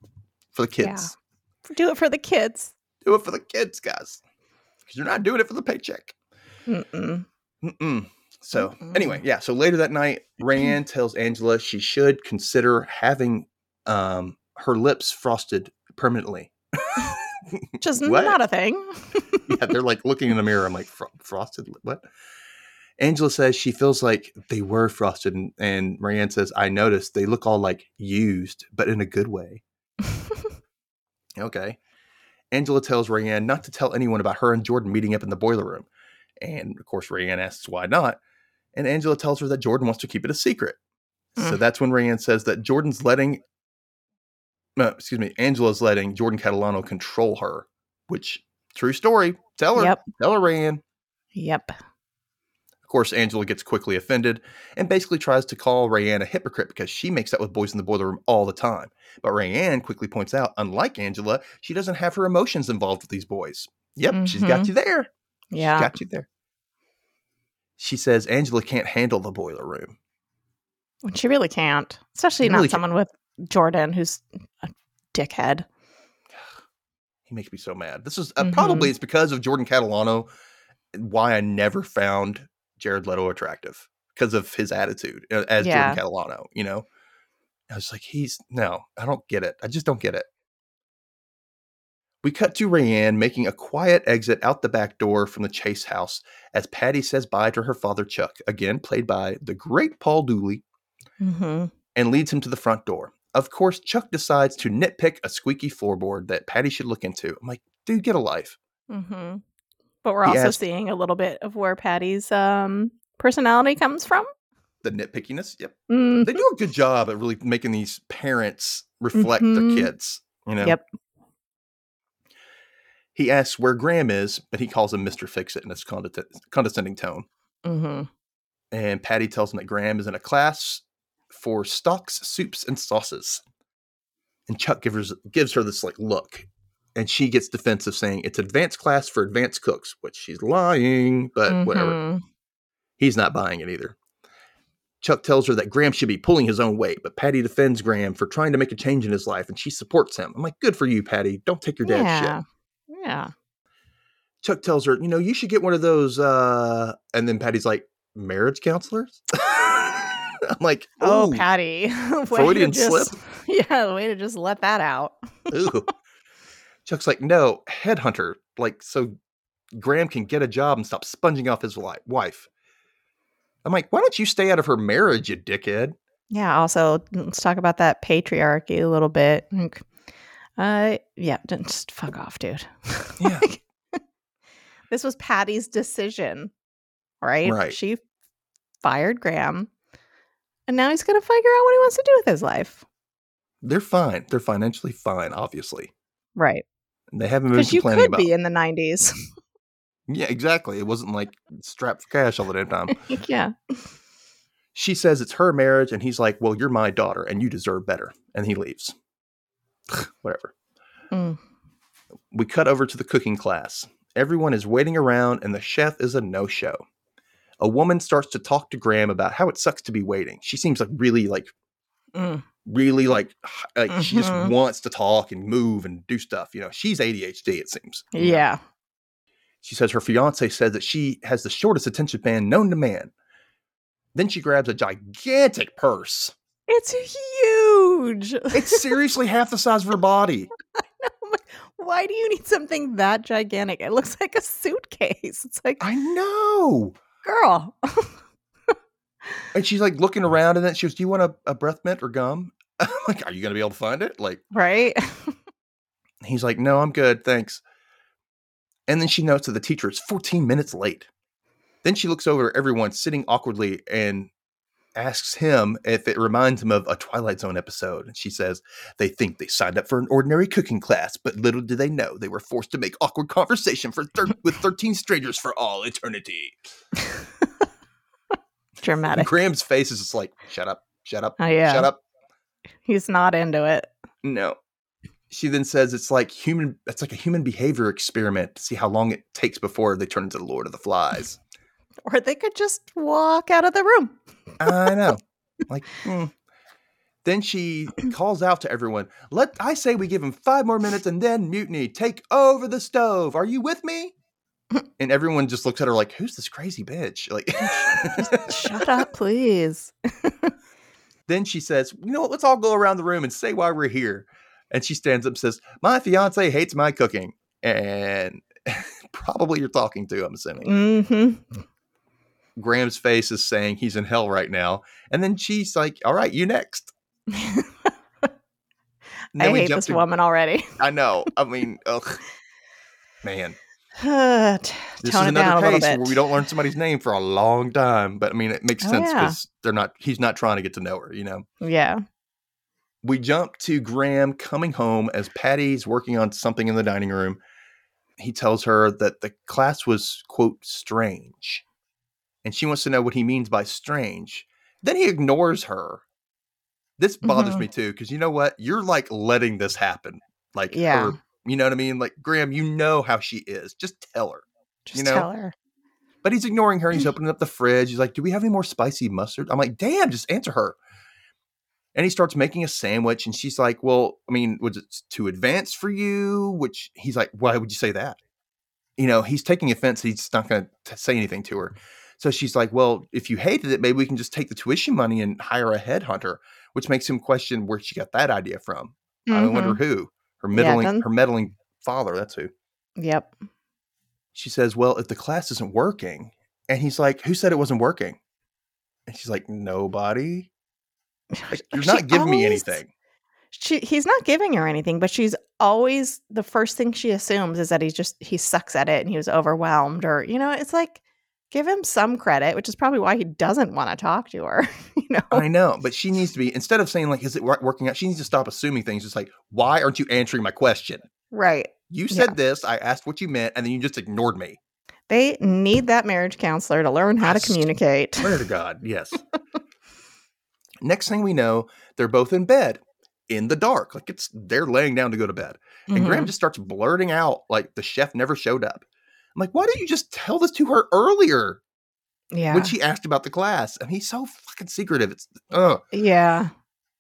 for the Yeah. kids. Do it for the kids. Do it for the kids, guys, because you're not doing it for the paycheck. Mm-mm. Mm-mm. So Mm-mm. anyway, yeah. So later that night, Rayanne tells Angela she should consider having um, her lips frosted permanently. Just not a thing. yeah, they're like looking in the mirror. I'm like, Fro- frosted? What? Angela says she feels like they were frosted, and, and Rayanne says, I noticed they look all like used, but in a good way. Okay. Angela tells Rayanne not to tell anyone about her and Jordan meeting up in the boiler room. And of course, Rayanne asks why not. And Angela tells her that Jordan wants to keep it a secret. So Mm. that's when Rayanne says that Jordan's letting, no, excuse me, Angela's letting Jordan Catalano control her, which, true story. Tell her. Yep. Tell her, Rayanne. Yep. Of course, Angela gets quickly offended and basically tries to call Rayanne a hypocrite because she makes out with boys in the boiler room all the time. But Rayanne quickly points out, unlike Angela, she doesn't have her emotions involved with these boys. Yep, she's got Mhm. you there. Yeah. She's got you there. She says Angela can't handle the boiler room. She really can't, especially She not really can't. someone with Jordan who's a dickhead. He makes me so mad. This is uh, Mhm. probably it's because of Jordan Catalano why I never found Jared Leto attractive because of his attitude uh, as Yeah. Jordan Catalano. You know, I was like, he's no, I don't get it. I just don't get it. We cut to Rayanne making a quiet exit out the back door from the Chase house as Patty says bye to her father Chuck, again played by the great Paul Dooley, Mm-hmm. and leads him to the front door. Of course, Chuck decides to nitpick a squeaky floorboard that Patty should look into. I'm like, dude, get a life. Mm-hmm. But we're He also asked- seeing a little bit of where Patty's um, personality comes from. The nitpickiness. Yep. Mm, They do a good job at really making these parents reflect Mhm. their kids. You know? Yep. He asks where Graham is, but he calls him Mr. Fix It in his conde- condescending tone. Mm-hmm. And Patty tells him that Graham is in a class for stocks, soups, and sauces. And Chuck gives her, gives her this like look. And she gets defensive, saying it's advanced class for advanced cooks, which she's lying, but whatever. Mhm. He's not buying it either. Chuck tells her that Graham should be pulling his own weight, but Patty defends Graham for trying to make a change in his life and she supports him. I'm like, good for you, Patty. Don't take your dad's Yeah. shit. Yeah. Chuck tells her, you know, you should get one of those. Uh, and then Patty's like, marriage counselors? I'm like, Oh, Patty. Freudian just- Yeah, the way to just let that out. ooh. Chuck's like, no, headhunter. Like, so Graham can get a job and stop sponging off his wi- wife. I'm like, why don't you stay out of her marriage, you dickhead? Yeah. Also, let's talk about that patriarchy a little bit. Uh, yeah, just fuck off, dude. Yeah. This was Patty's decision, right? Right. She fired Graham, and now he's gonna figure out what he wants to do with his life. They're fine. They're financially fine, obviously. Right. They haven't been Because you could about. be in the '90s. Yeah, exactly. It wasn't like strapped for cash all the damn time. yeah. she says it's her marriage, and he's like, "Well, you're my daughter, and you deserve better." And he leaves. Whatever. Mm. We cut over to the cooking class. Everyone is waiting around, and the chef is a no-show. A woman starts to talk to Graham about how it sucks to be waiting. She seems like really like Mm. really like like she just Mhm. wants to talk and move and do stuff. You know, she's ADHD. It seems. Yeah. She says her fiance says that she has the shortest attention span known to man. Then she grabs a gigantic purse. It's huge. It's seriously half the size of her body. Why do you need something that gigantic? It looks like a suitcase. It's like, I know. Girl. And she's like looking around and then she goes, Do you want a, a breath mint or gum? I'm like, Are you going to be able to find it? Like, right? He's like, no, I'm good, thanks. And then she notes that the teacher is 14 minutes late. Then she looks over at everyone sitting awkwardly and asks him if it reminds him of a Twilight Zone episode. And she says, They think they signed up for an ordinary cooking class, but little do they know they were forced to make awkward conversation for thir- with 13 strangers for all eternity. Dramatic. Graham's face is just like, Shut up, shut up, Oh, yeah. shut up. He's not into it. No. She then says it's like human it's like a human behavior experiment to see how long it takes before they turn into the Lord of the Flies. Or they could just walk out of the room. I know. Like hmm. then she calls out to everyone, let I say we give him five more minutes and then mutiny. Take over the stove. Are you with me? And everyone just looks at her like, who's this crazy bitch? Like Shut up, please. then she says, you know what, let's all go around the room and say why we're here. And she stands up and says, My fiance hates my cooking. And probably you're talking to, I'm assuming. hmm Graham's face is saying he's in hell right now. And then she's like, All right, you next. I hate this to- woman already. I know. I mean, ugh. Man, T- this Tone is it down a another case where we don't learn somebody's name for a long time. But I mean, it makes Oh, sense yeah. because they're not. He's not trying to get to know her. You know. Yeah. We jump to Graham coming home as Patty's working on something in the dining room. He tells her that the class was quote strange, and she wants to know what he means by strange. Then he ignores her. This bothers Mhm. me too because you know what? You're like letting this happen. Like, Yeah. her- you know what I mean? Like Graham, you know how she is. Just tell her. Just know, tell her. But he's ignoring her. He's opening up the fridge. He's like, Do we have any more spicy mustard? I'm like, Damn, just answer her. And he starts making a sandwich. And she's like, Well, I mean, was it too advanced for you? Which he's like, Why would you say that? You know, he's taking offense. He's not going to say anything to her. So she's like, Well, if you hated it, maybe we can just take the tuition money and hire a headhunter, which makes him question where she got that idea from. I wonder mm-hmm. who. Her meddling, doesn't- her meddling father. That's who. Yep. she says, Well, if the class isn't working, and he's like, Who said it wasn't working? And she's like, Nobody. Like, you're She not giving me anything. She he's not giving her anything, but she's always the first thing she assumes is that he's just he sucks at it and he was overwhelmed or you know, it's like give him some credit, which is probably why he doesn't want to talk to her. you know. I know, but she needs to be instead of saying like, "Is it working out?" She needs to stop assuming things. Just like, "Why aren't you answering my question?" right. You said Yeah. this. I asked what you meant, and then you just ignored me. They need that marriage counselor to learn how to communicate. Swear to God, yes. Next thing we know, they're both in bed in the dark, like it's they're laying down to go to bed. And Graham Mhm. just starts blurting out like the chef never showed up. I'm like, why didn't you just tell this to her earlier yeah. when she asked about the class? And he's so fucking secretive. It's oh. yeah.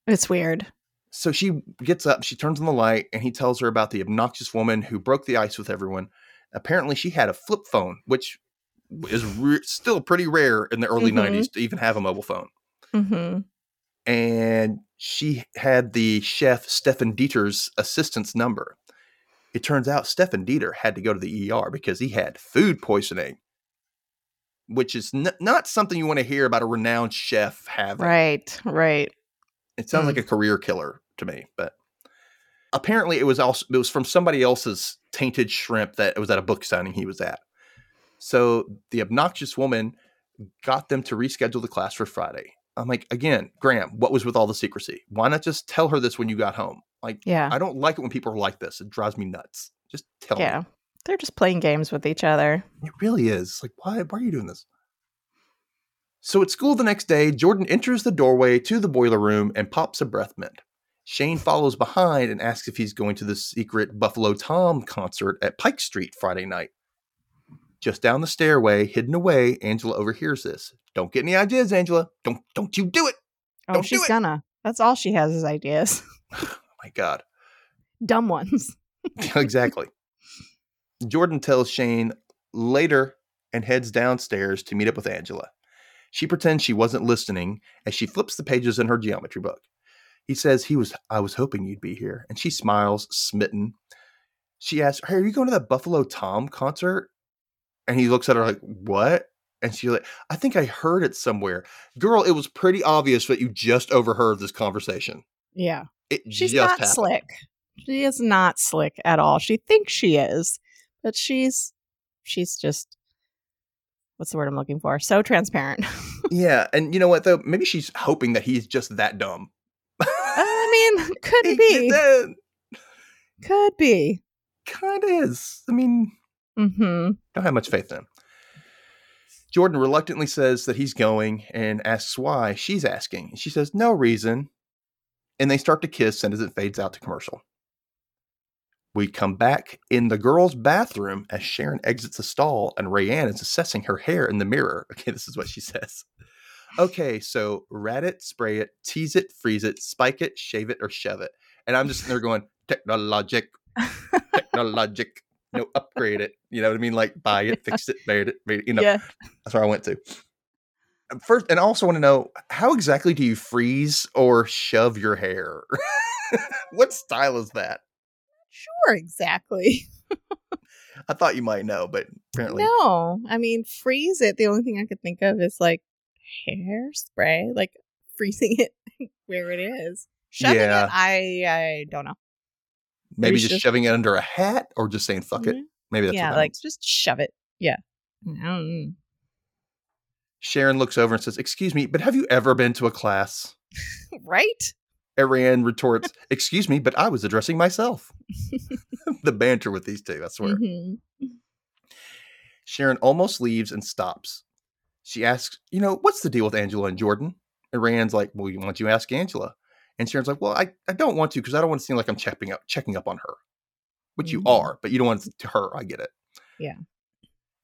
It's weird. So she gets up, she turns on the light, and he tells her about the obnoxious woman who broke the ice with everyone. Apparently, she had a flip phone, which is re- still pretty rare in the early Mhm. 90s to even have a mobile phone. hmm and she had the chef Stefan Dieter's assistant's number. It turns out Stefan Dieter had to go to the ER because he had food poisoning, which is n- not something you want to hear about a renowned chef having. Right. Right. It sounds like a career killer to me, but apparently it was also it was from somebody else's tainted shrimp that it was at a book signing he was at. So the obnoxious woman got them to reschedule the class for Friday. I'm like, again, Graham, what was with all the secrecy? Why not just tell her this when you got home? Like, Yeah. I don't like it when people are like this. It drives me nuts. Just tell Yeah. me. They're just playing games with each other. It really is. Like, why, why are you doing this? So at school the next day, Jordan enters the doorway to the boiler room and pops a breath mint. Shane follows behind and asks if he's going to the secret Buffalo Tom concert at Pike Street Friday night. Just down the stairway, hidden away, Angela overhears this. Don't get any ideas, Angela. Don't don't you do it. Oh, Don't do she's it. gonna. That's all she has is ideas. My God. Dumb ones. exactly. Jordan tells Shane later and heads downstairs to meet up with Angela. She pretends she wasn't listening as she flips the pages in her geometry book. He says he was I was hoping you'd be here, and she smiles, smitten. She asks, Hey, are you going to that Buffalo Tom concert? And he looks at her like, What? And she's like, I think I heard it somewhere. Girl, it was pretty obvious that you just overheard this conversation. Yeah. It She's not happened. slick. She is not slick at all. She thinks she is, but she's she's just what's the word I'm looking for? So transparent. Yeah, and you know what though? Maybe she's hoping that he's just that dumb. I mean, could be. Could be. kind of is. I mean, Mm-hmm. don't have much faith in him. Jordan reluctantly says that he's going and asks why. She's asking. She says, no reason. And they start to kiss, and as it fades out to commercial, we come back in the girls' bathroom as Sharon exits the stall and Rayanne is assessing her hair in the mirror. Okay, this is what she says. Okay, so rat it, spray it, tease it, freeze it, spike it, shave it, or shove it. And I'm just there going, technologic, technologic, no, upgrade it. You know what I mean? Like buy it, fix it, made it, made it, you know. Yeah. That's where I went to. First, and I also want to know how exactly do you freeze or shove your hair? what style is that? Sure, exactly. I thought you might know, but apparently, No, I mean freeze it. The only thing I could think of is like hairspray, like freezing it where it is. Shoving Yeah. it, I I don't know. maybe just just- shoving it under a hat or just saying fuck it. Mhm. Maybe that's yeah, like just shove it. Yeah. Mm. Sharon looks over and says, "Excuse me, but have you ever been to a class?" Right? Rayanne retorts, "Excuse me, but I was addressing myself." the banter with these two, I swear. Mhm. Sharon almost leaves and stops. She asks, you know, what's the deal with Angela and Jordan? And Rayanne's like, well, why don't you ask Angela? And Sharon's like, well, I, I don't want to because I don't want to seem like I'm checking up checking up on her, which you Mhm. are, but you don't want to her. I get it. Yeah.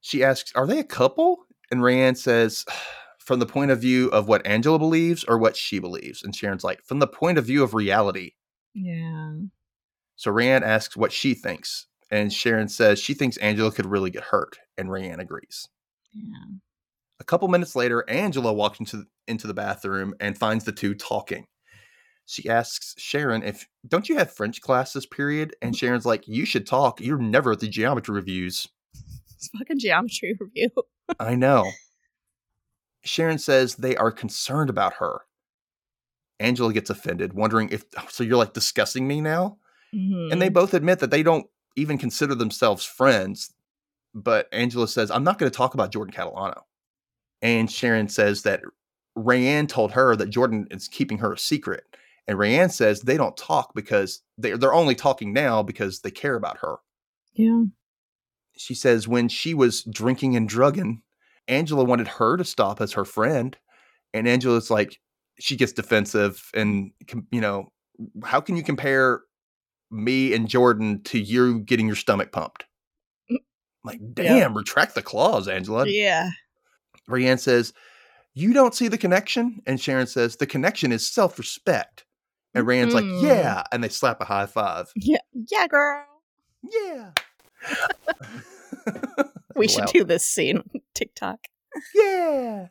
She asks, are they a couple? And Rayanne says, from the point of view of what Angela believes or what she believes. And Sharon's like, from the point of view of reality. Yeah. So Rayanne asks what she thinks. And Sharon says she thinks Angela could really get hurt. And Rayanne agrees. Yeah. A couple minutes later, Angela walks into into the bathroom and finds the two talking. She asks Sharon if don't you have French class this period? And Sharon's like, "You should talk. You're never at the geometry reviews." It's fucking geometry review. I know. Sharon says they are concerned about her. Angela gets offended, wondering if oh, so you're like discussing me now? And they mm-hmm. both admit that they don't even consider themselves friends. But Angela says, I'm not going to talk about Jordan Catalano. And Sharon says that Rayanne told her that Jordan is keeping her a secret. And Rayanne says they don't talk because they're, they're only talking now because they care about her. yeah. She says when she was drinking and drugging, Angela wanted her to stop as her friend. And Angela's like, she gets defensive. And, you know, how can you compare me and Jordan to you getting your stomach pumped? Like, damn, retract the claws, Angela. Yeah. Rayanne says, You don't see the connection? And Sharon says, The connection is self respect. And Rayanne's Mhm. like, Yeah. And they slap a high five. Yeah. Yeah, girl. Yeah. We should do this scene TikTok. Yeah.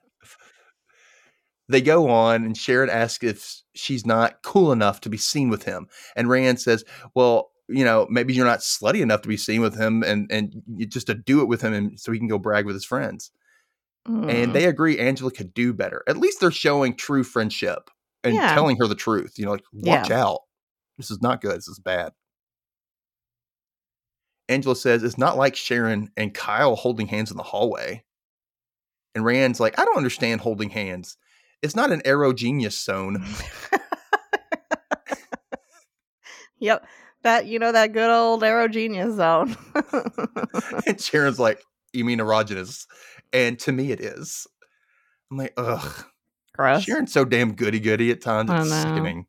They go on, and Sharon asks if she's not cool enough to be seen with him. And Rayanne says, Well, you know, maybe you're not slutty enough to be seen with him and, and you just to do it with him and so he can go brag with his friends. Mm. And they agree Angela could do better. At least they're showing true friendship and Yeah. telling her the truth. You know, like, watch Yeah. out. This is not good. This is bad. Angela says it's not like Sharon and Kyle holding hands in the hallway. And Rayanne's like, I don't understand holding hands. It's not an arrow genius zone. Mm. yep. That you know that good old arrow genius zone. and Sharon's like, You mean erogenous? And to me, it is. I'm like, ugh. Gross. Sharon's so damn goody goody at times. It's sickening.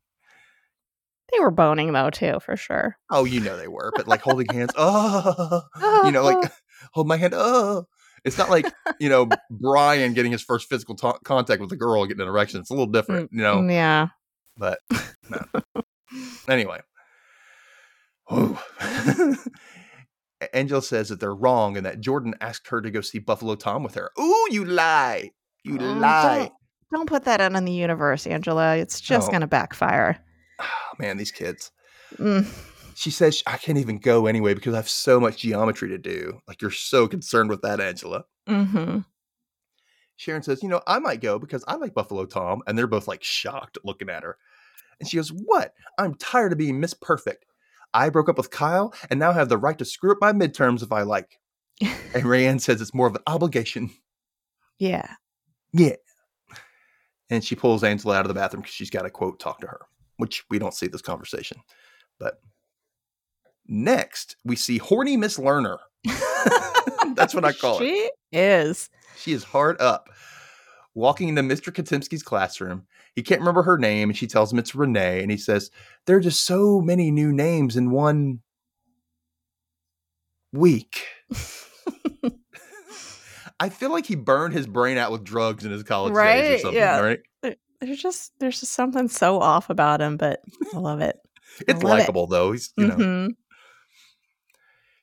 They were boning though too, for sure. Oh, you know they were, but like holding hands, oh, you know, like hold my hand, oh. It's not like you know Brian getting his first physical to- contact with a girl getting an erection. It's a little different, mm, you know. Mm, yeah. But no. anyway, Whew. Angela says that they're wrong and that Jordan asked her to go see Buffalo Tom with her. Ooh, you lie, you Oh, lie. Don't, don't put that out in the universe, Angela. It's just No. going to backfire. Oh, man, these kids. Mm. She says I can't even go anyway because I have so much geometry to do. Like you're so concerned with that, Angela. hmm Sharon says, You know, I might go because I like Buffalo Tom. And they're both like shocked looking at her. And she goes, What? I'm tired of being Miss Perfect. I broke up with Kyle and now have the right to screw up my midterms if I like. and Rayanne says it's more of an obligation. Yeah. Yeah. And she pulls Angela out of the bathroom because she's got to quote talk to her, which we don't see this conversation. But next, we see horny Miss Lerner. That's what I call she her. is. She is hard up. Walking into Mr. Katimski's classroom, he can't remember her name, and she tells him it's Renee, and he says, There are just so many new names in one week. I feel like he burned his brain out with drugs in his college days or something, yeah. right? There's just there's just something so off about him, but I love it. It's love it. likable though. He's you know. Mhm.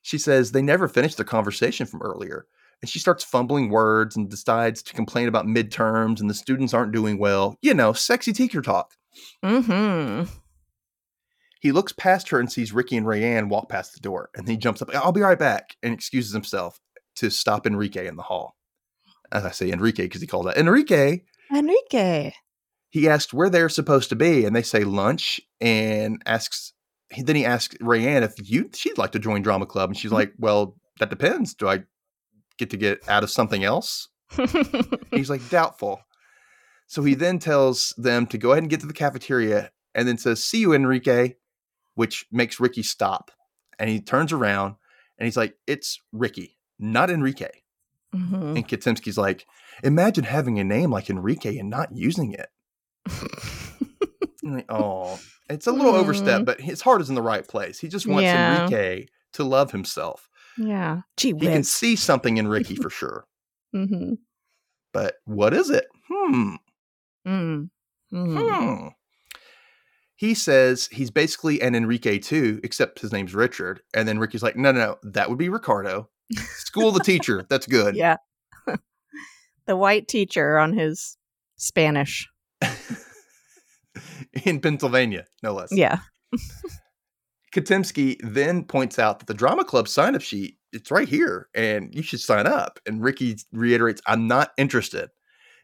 She says they never finished their conversation from earlier. And she starts fumbling words and decides to complain about midterms and the students aren't doing well. You know, sexy teacher talk. Mhm. He looks past her and sees Ricky and Rayanne walk past the door. And he jumps up, I'll be right back, and excuses himself to stop Enrique in the hall. As I say Enrique because he called out Enrique. Enrique. He asks where they're supposed to be, and they say lunch, and asks then he asks Rayanne if you she'd like to join drama club, and she's like, "Well, that depends. Do I get to get out of something else?" He's like, "Doubtful." So he then tells them to go ahead and get to the cafeteria, and then says, "See you, Enrique," which makes Ricky stop, and he turns around, and he's like, "It's Ricky, not Enrique." Mhm. And Katimski's like, "Imagine having a name like Enrique and not using it." Like, oh, it's a little overstep, Mm. but his heart is in the right place. He just wants Yeah. Enrique to love himself. yeah. Gee He can see something in Ricky for sure. Mhm. But what is it? Hmm. Mm. Mhm. Hmm. He says he's basically an Enrique too, except his name's Richard. And then Ricky's like, no, no, no, that would be Ricardo. School the teacher. That's good. Yeah. the white teacher on his Spanish. in Pennsylvania, no less. Yeah. Katimski then points out that the drama club sign up sheet, it's right here and you should sign up. And Ricky reiterates, I'm not interested.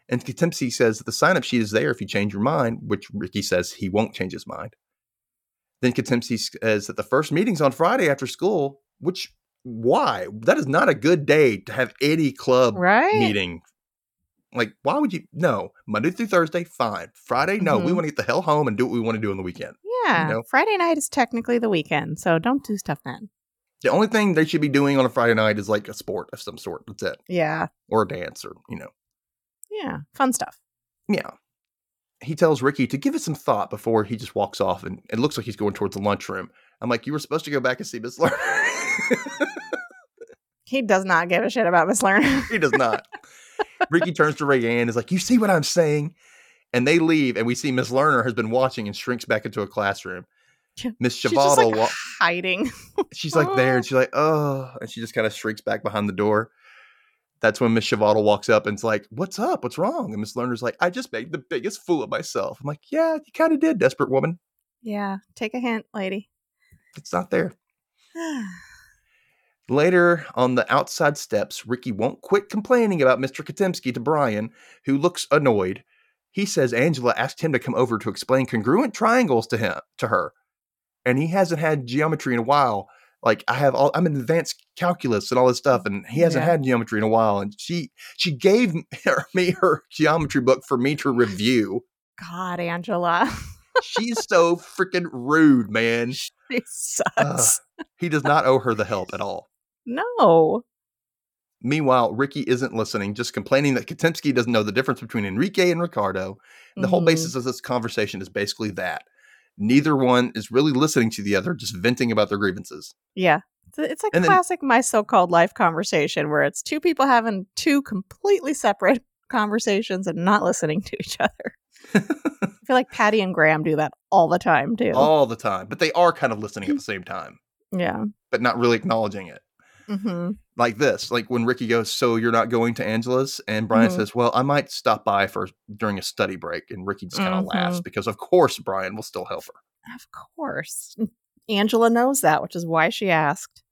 And Katimski says that the sign up sheet is there if you change your mind, which Ricky says he won't change his mind. Then Katimski says that the first meeting's on Friday after school, which why? That is not a good day to have any club Right? meeting. Like, why would you? No, Monday through Thursday, fine. Friday, no, we Mhm. want to get the hell home and do what we want to do on the weekend. Yeah. know? Friday night is technically the weekend, so don't do stuff then. The only thing they should be doing on a Friday night is like a sport of some sort. That's it. Yeah. Or a dance or, you know. Yeah. Fun stuff. Yeah. He tells Ricky to give it some thought before he just walks off and it looks like he's going towards the lunchroom. I'm like, you were supposed to go back and see Miss Lerner. He does not give a shit about Miss Lerner. he does not. Ricky turns to Rayanne and is like, You see what I'm saying? And they leave, and we see Miss Lerner has been watching and shrinks back into a classroom. Miss She's like wa- hiding. she's like there, and she's like, Oh, and she just kind of shrinks back behind the door. That's when Miss Chavato walks up and it's like, What's up? What's wrong? And Miss Lerner's like, I just made the biggest fool of myself. I'm like, Yeah, you kind of did, desperate woman. Yeah. Take a hint, lady. It's not there. Later on the outside steps, Ricky won't quit complaining about Mr. Katimski to Brian, who looks annoyed. He says Angela asked him to come over to explain congruent triangles to him to her. And he hasn't had geometry in a while. Like I have all I'm in advanced calculus and all this stuff, and he hasn't Yeah. had geometry in a while. And she she gave her, me her geometry book for me to review. God, Angela. She's so freaking rude, man. she sucks. He does not owe her the help at all. No. Meanwhile, Ricky isn't listening, just complaining that Katimski doesn't know the difference between Enrique and Ricardo. And the whole Mhm. basis of this conversation is basically that. Neither one is really listening to the other, just venting about their grievances. Yeah. It's a, And then- classic my so-called life conversation where it's two people having two completely separate conversations and not listening to each other. I feel like Patty and Graham do that all the time too. All the time. But they are kind of listening at the same time, Yeah. but not really acknowledging it. Hmm Like this, like when Ricky goes, So you're not going to Angela's? And Brian Mhm. says, Well, I might stop by for during a study break. And Ricky just kind of laughs Mhm. because, of course, Brian will still help her. Of course. Angela knows that, which is why she asked.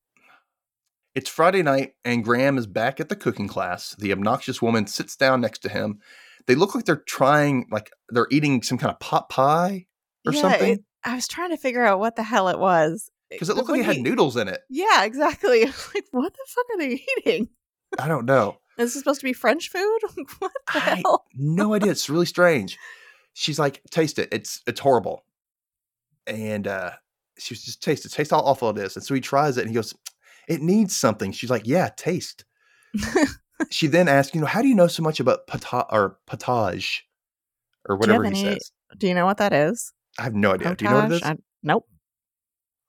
It's Friday night, and Graham is back at the cooking class. The obnoxious woman sits down next to him. They look like they're trying, like they're eating some kind of pot pie or Yeah, something. it- I was trying to figure out what the hell it was. Because it looked like it had he- noodles in it. Yeah, exactly. like, what the fuck are they eating? I don't know. Is this supposed to be French food? what the I- hell? no idea. It's really strange. She's like, taste it. It's it's horrible. And uh she was just taste it. Taste how awful it is. And so he tries it and he goes, It needs something. She's like, Yeah, taste. she then asks, you know, how do you know so much about pata or potage? Or whatever he any- says. Do you know what that is? I have no idea. Do you know what it is? Potage? I- nope.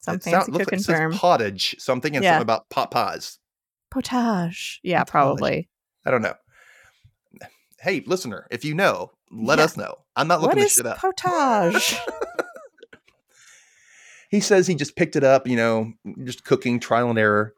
Some fancy sound- like it says term. pottage, something and Yeah. something about pot pies. Potage. Yeah, Potage. probably. I don't know. Hey, listener, if you know, let Yeah. us know. I'm not What looking this is shit up. potage? he says he just picked it up, you know, just cooking, trial and error.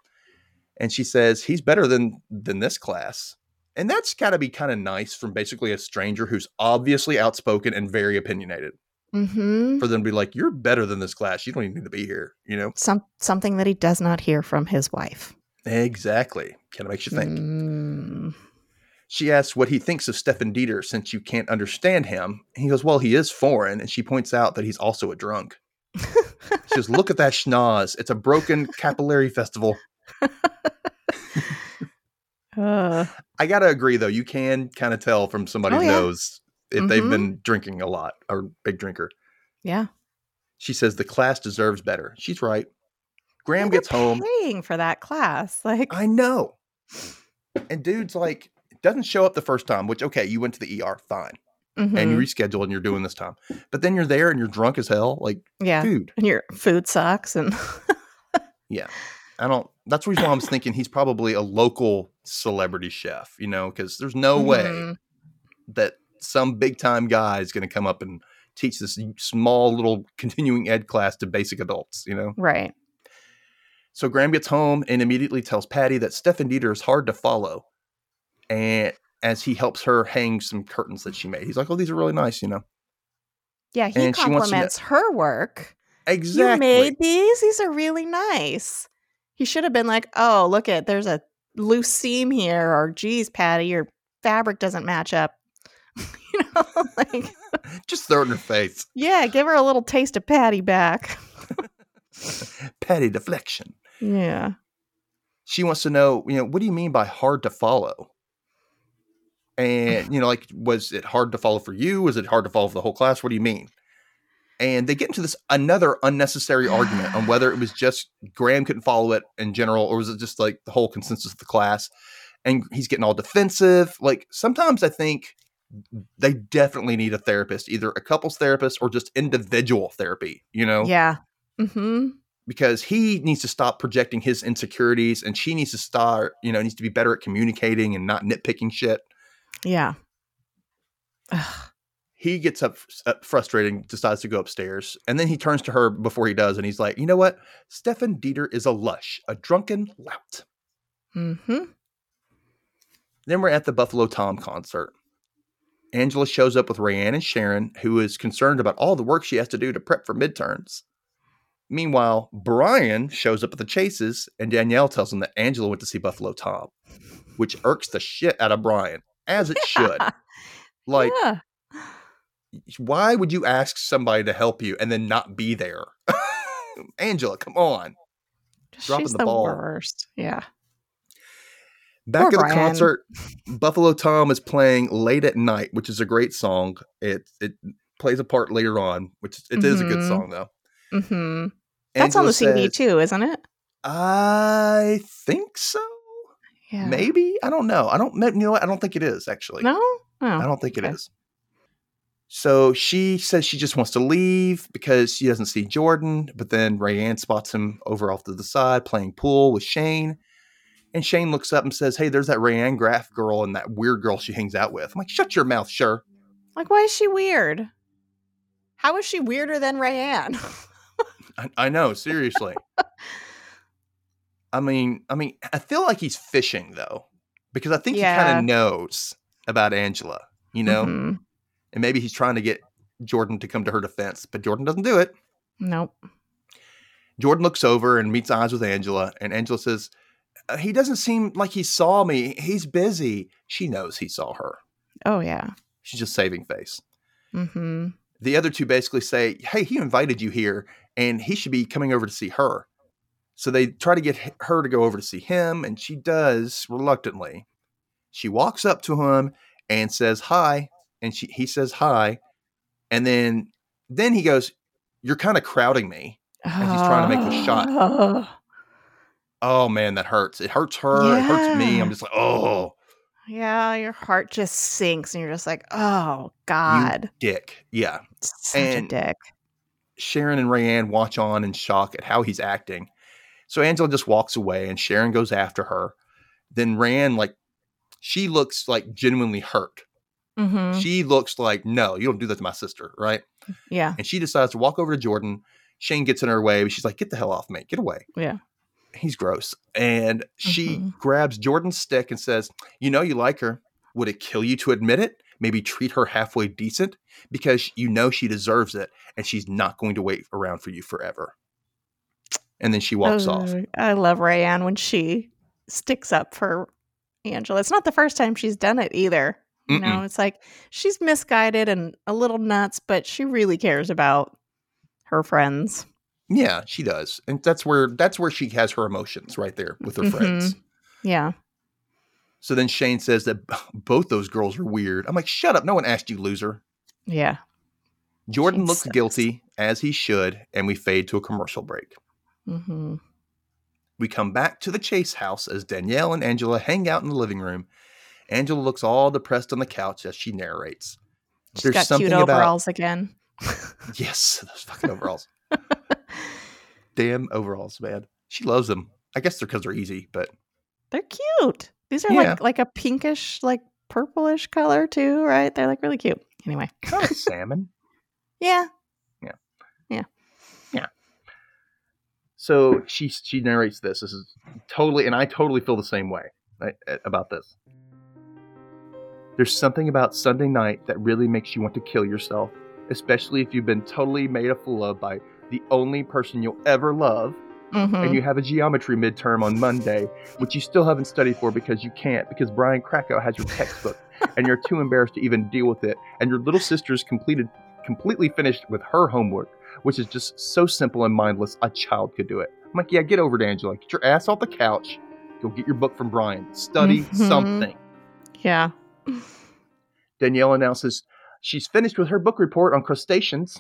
And she says he's better than than this class. And that's got to be kind of nice from basically a stranger who's obviously outspoken and very opinionated. Mm-hmm. For them to be like, "You're better than this class. You don't even need to be here." You know Some something that he does not hear from his wife. exactly. Kind of makes you think. Mm. She asks what he thinks of Stefan Dieter since you can't understand him. He goes, Well, he is foreign. And she points out that he's also a drunk. She goes, Look at that schnoz. It's a broken capillary festival. Uh, I got to agree, though. You can kind of tell from somebody Oh, who yeah. knows if they've Mhm. been drinking a lot or big drinker. yeah. She says the class deserves better. She's right. Graham they're gets home. paying for that class. Like, I know. And dude's like, doesn't show up the first time, which, okay, you went to the ER, fine. And you mhm. reschedule and you're doing this time. But then you're there and you're drunk as hell. Like, yeah, dude, and your food sucks, and yeah, I don't. That's the reason why I was thinking he's probably a local celebrity chef, you know, because there's no way Mhm. that some big time guy is going to come up and teach this small little continuing ed class to basic adults, you know. right. So Graham gets home and immediately tells Patty that Stefan Dieter is hard to follow, and as he helps her hang some curtains that she made, he's like, "Oh, these are really nice," you know. Yeah, he And she wants to compliments her work. Exactly. You made these. These are really nice. He should have been like, "Oh, look at there's a loose seam here," or "Geez, Patty, your fabric doesn't match up." you know, like Just throw it in her face. yeah, give her a little taste of Patty back. Patty deflection. yeah. she wants to know, you know, what do you mean by hard to follow? And, you know, like, was it hard to follow for you? Was it hard to follow for the whole class? What do you mean? And they get into this another unnecessary argument on whether it was just Graham couldn't follow it in general, or was it just like the whole consensus of the class? And he's getting all defensive. Like, sometimes I think they definitely need a therapist, either a couples therapist or just individual therapy, you know? Yeah. Mm-hmm. because he needs to stop projecting his insecurities and she needs to start, you know, needs to be better at communicating and not nitpicking shit. Yeah. Ugh. He gets up, up frustrated, decides to go upstairs, and then he turns to her before he does, and he's like, "You know what? Stefan Dieter is a lush, a drunken lout." Mm-hmm. Then we're at the Buffalo Tom concert. Angela shows up with Rayanne and Sharon, who is concerned about all the work she has to do to prep for midterms. Meanwhile, Brian shows up at the chases, and Danielle tells him that Angela went to see Buffalo Tom, which irks the shit out of Brian, as it should. Like, yeah. why would you ask somebody to help you and then not be there? Angela, come on. dropping She's the the, ball. worst. Yeah. Back Poor at the concert, Buffalo Tom is playing "Late at Night," which is a great song. It it plays a part later on, which it is a good Mhm. song though. Mm-hmm. That's on the CD says, too, isn't it? I think so. Yeah. Maybe I don't know. I don't. You know what? I don't think it is actually. No. I Oh. don't think it okay. is. So she says she just wants to leave because she doesn't see Jordan, but then Rayanne spots him over off to the side playing pool with Shane. And Shane looks up and says, Hey, there's that Rayanne Graff girl and that weird girl she hangs out with. I'm like, Shut your mouth, sure. Like, why is she weird? How is she weirder than Rayanne? I, I know, seriously. I mean, I mean, I feel like he's fishing though, because I think he kind of knows about Angela, you know, Mhm. and maybe he's trying to get Jordan to come to her defense, but Jordan doesn't do it. Nope. Jordan looks over and meets eyes with Angela, and Angela says, "Uh, He doesn't seem like he saw me. He's busy. She knows he saw her. Oh yeah. She's just saving face. Mm-hmm. The other two basically say, Hey, he invited you here, and he should be coming over to see her. So they try to get her to go over to see him, and she does reluctantly. She walks up to him and says hi, and she he says hi, and then then he goes, "You're kind of crowding me." and he's trying to make the shot. Oh, man, that hurts. It hurts her. It hurts me. I'm just like, oh, Yeah, your heart just sinks and you're just like, oh God. dick. Yeah. Such and- a dick. Sharon and Rayanne watch on in shock at how he's acting. So Angela just walks away and Sharon goes after her. Then Rayanne, like, she looks like genuinely hurt. hmm She looks like, no, you don't do that to my sister, right? Yeah. And she decides to walk over to Jordan. Shane gets in her way, but she's like, get the hell off me. Get away. Yeah. He's gross. And she Mhm. grabs Jordan's stick and says, You know, you like her. Would it kill you to admit it? Maybe treat her halfway decent because you know she deserves it and she's not going to wait around for you forever. And then she walks off. Oh, I love Rayanne when she sticks up for Angela. It's not the first time she's done it either. You know, Mm-mm. it's like she's misguided and a little nuts, but she really cares about her friends. Yeah, she does. And that's where that's where she has her emotions right there with her friends. Yeah. So then Shane says that both those girls are weird. I'm like, shut up. No one asked you, loser. Yeah. Jordan Shane looks sucks. guilty, as he should, and we fade to a commercial break. hmm We come back to the Chase house as Danielle and Angela hang out in the living room. Angela looks all depressed on the couch as she narrates. She's There's got something cute about- overalls again. Yes, those fucking overalls. Damn overalls, man. She loves them. I guess they're because they're easy, but They're cute. These are Yeah. like like a pinkish, like purplish color too, right? They're like really cute. Anyway. kind of salmon. Yeah. Yeah. Yeah. Yeah. So she she narrates this. This is totally, and I totally feel the same way right, about this. There's something about Sunday night that really makes you want to kill yourself, especially if you've been totally made a fool of by the only person you'll ever love, hmm and you have a geometry midterm on Monday, which you still haven't studied for because you can't, because Brian Krakow has your textbook, and you're too embarrassed to even deal with it, and your little sister's completed completely finished with her homework, which is just so simple and mindless a child could do it. I'm like, yeah, get over it, Angela. Get your ass off the couch. Go get your book from Brian. Study Mhm. something. Yeah. Danielle announces she's finished with her book report on crustaceans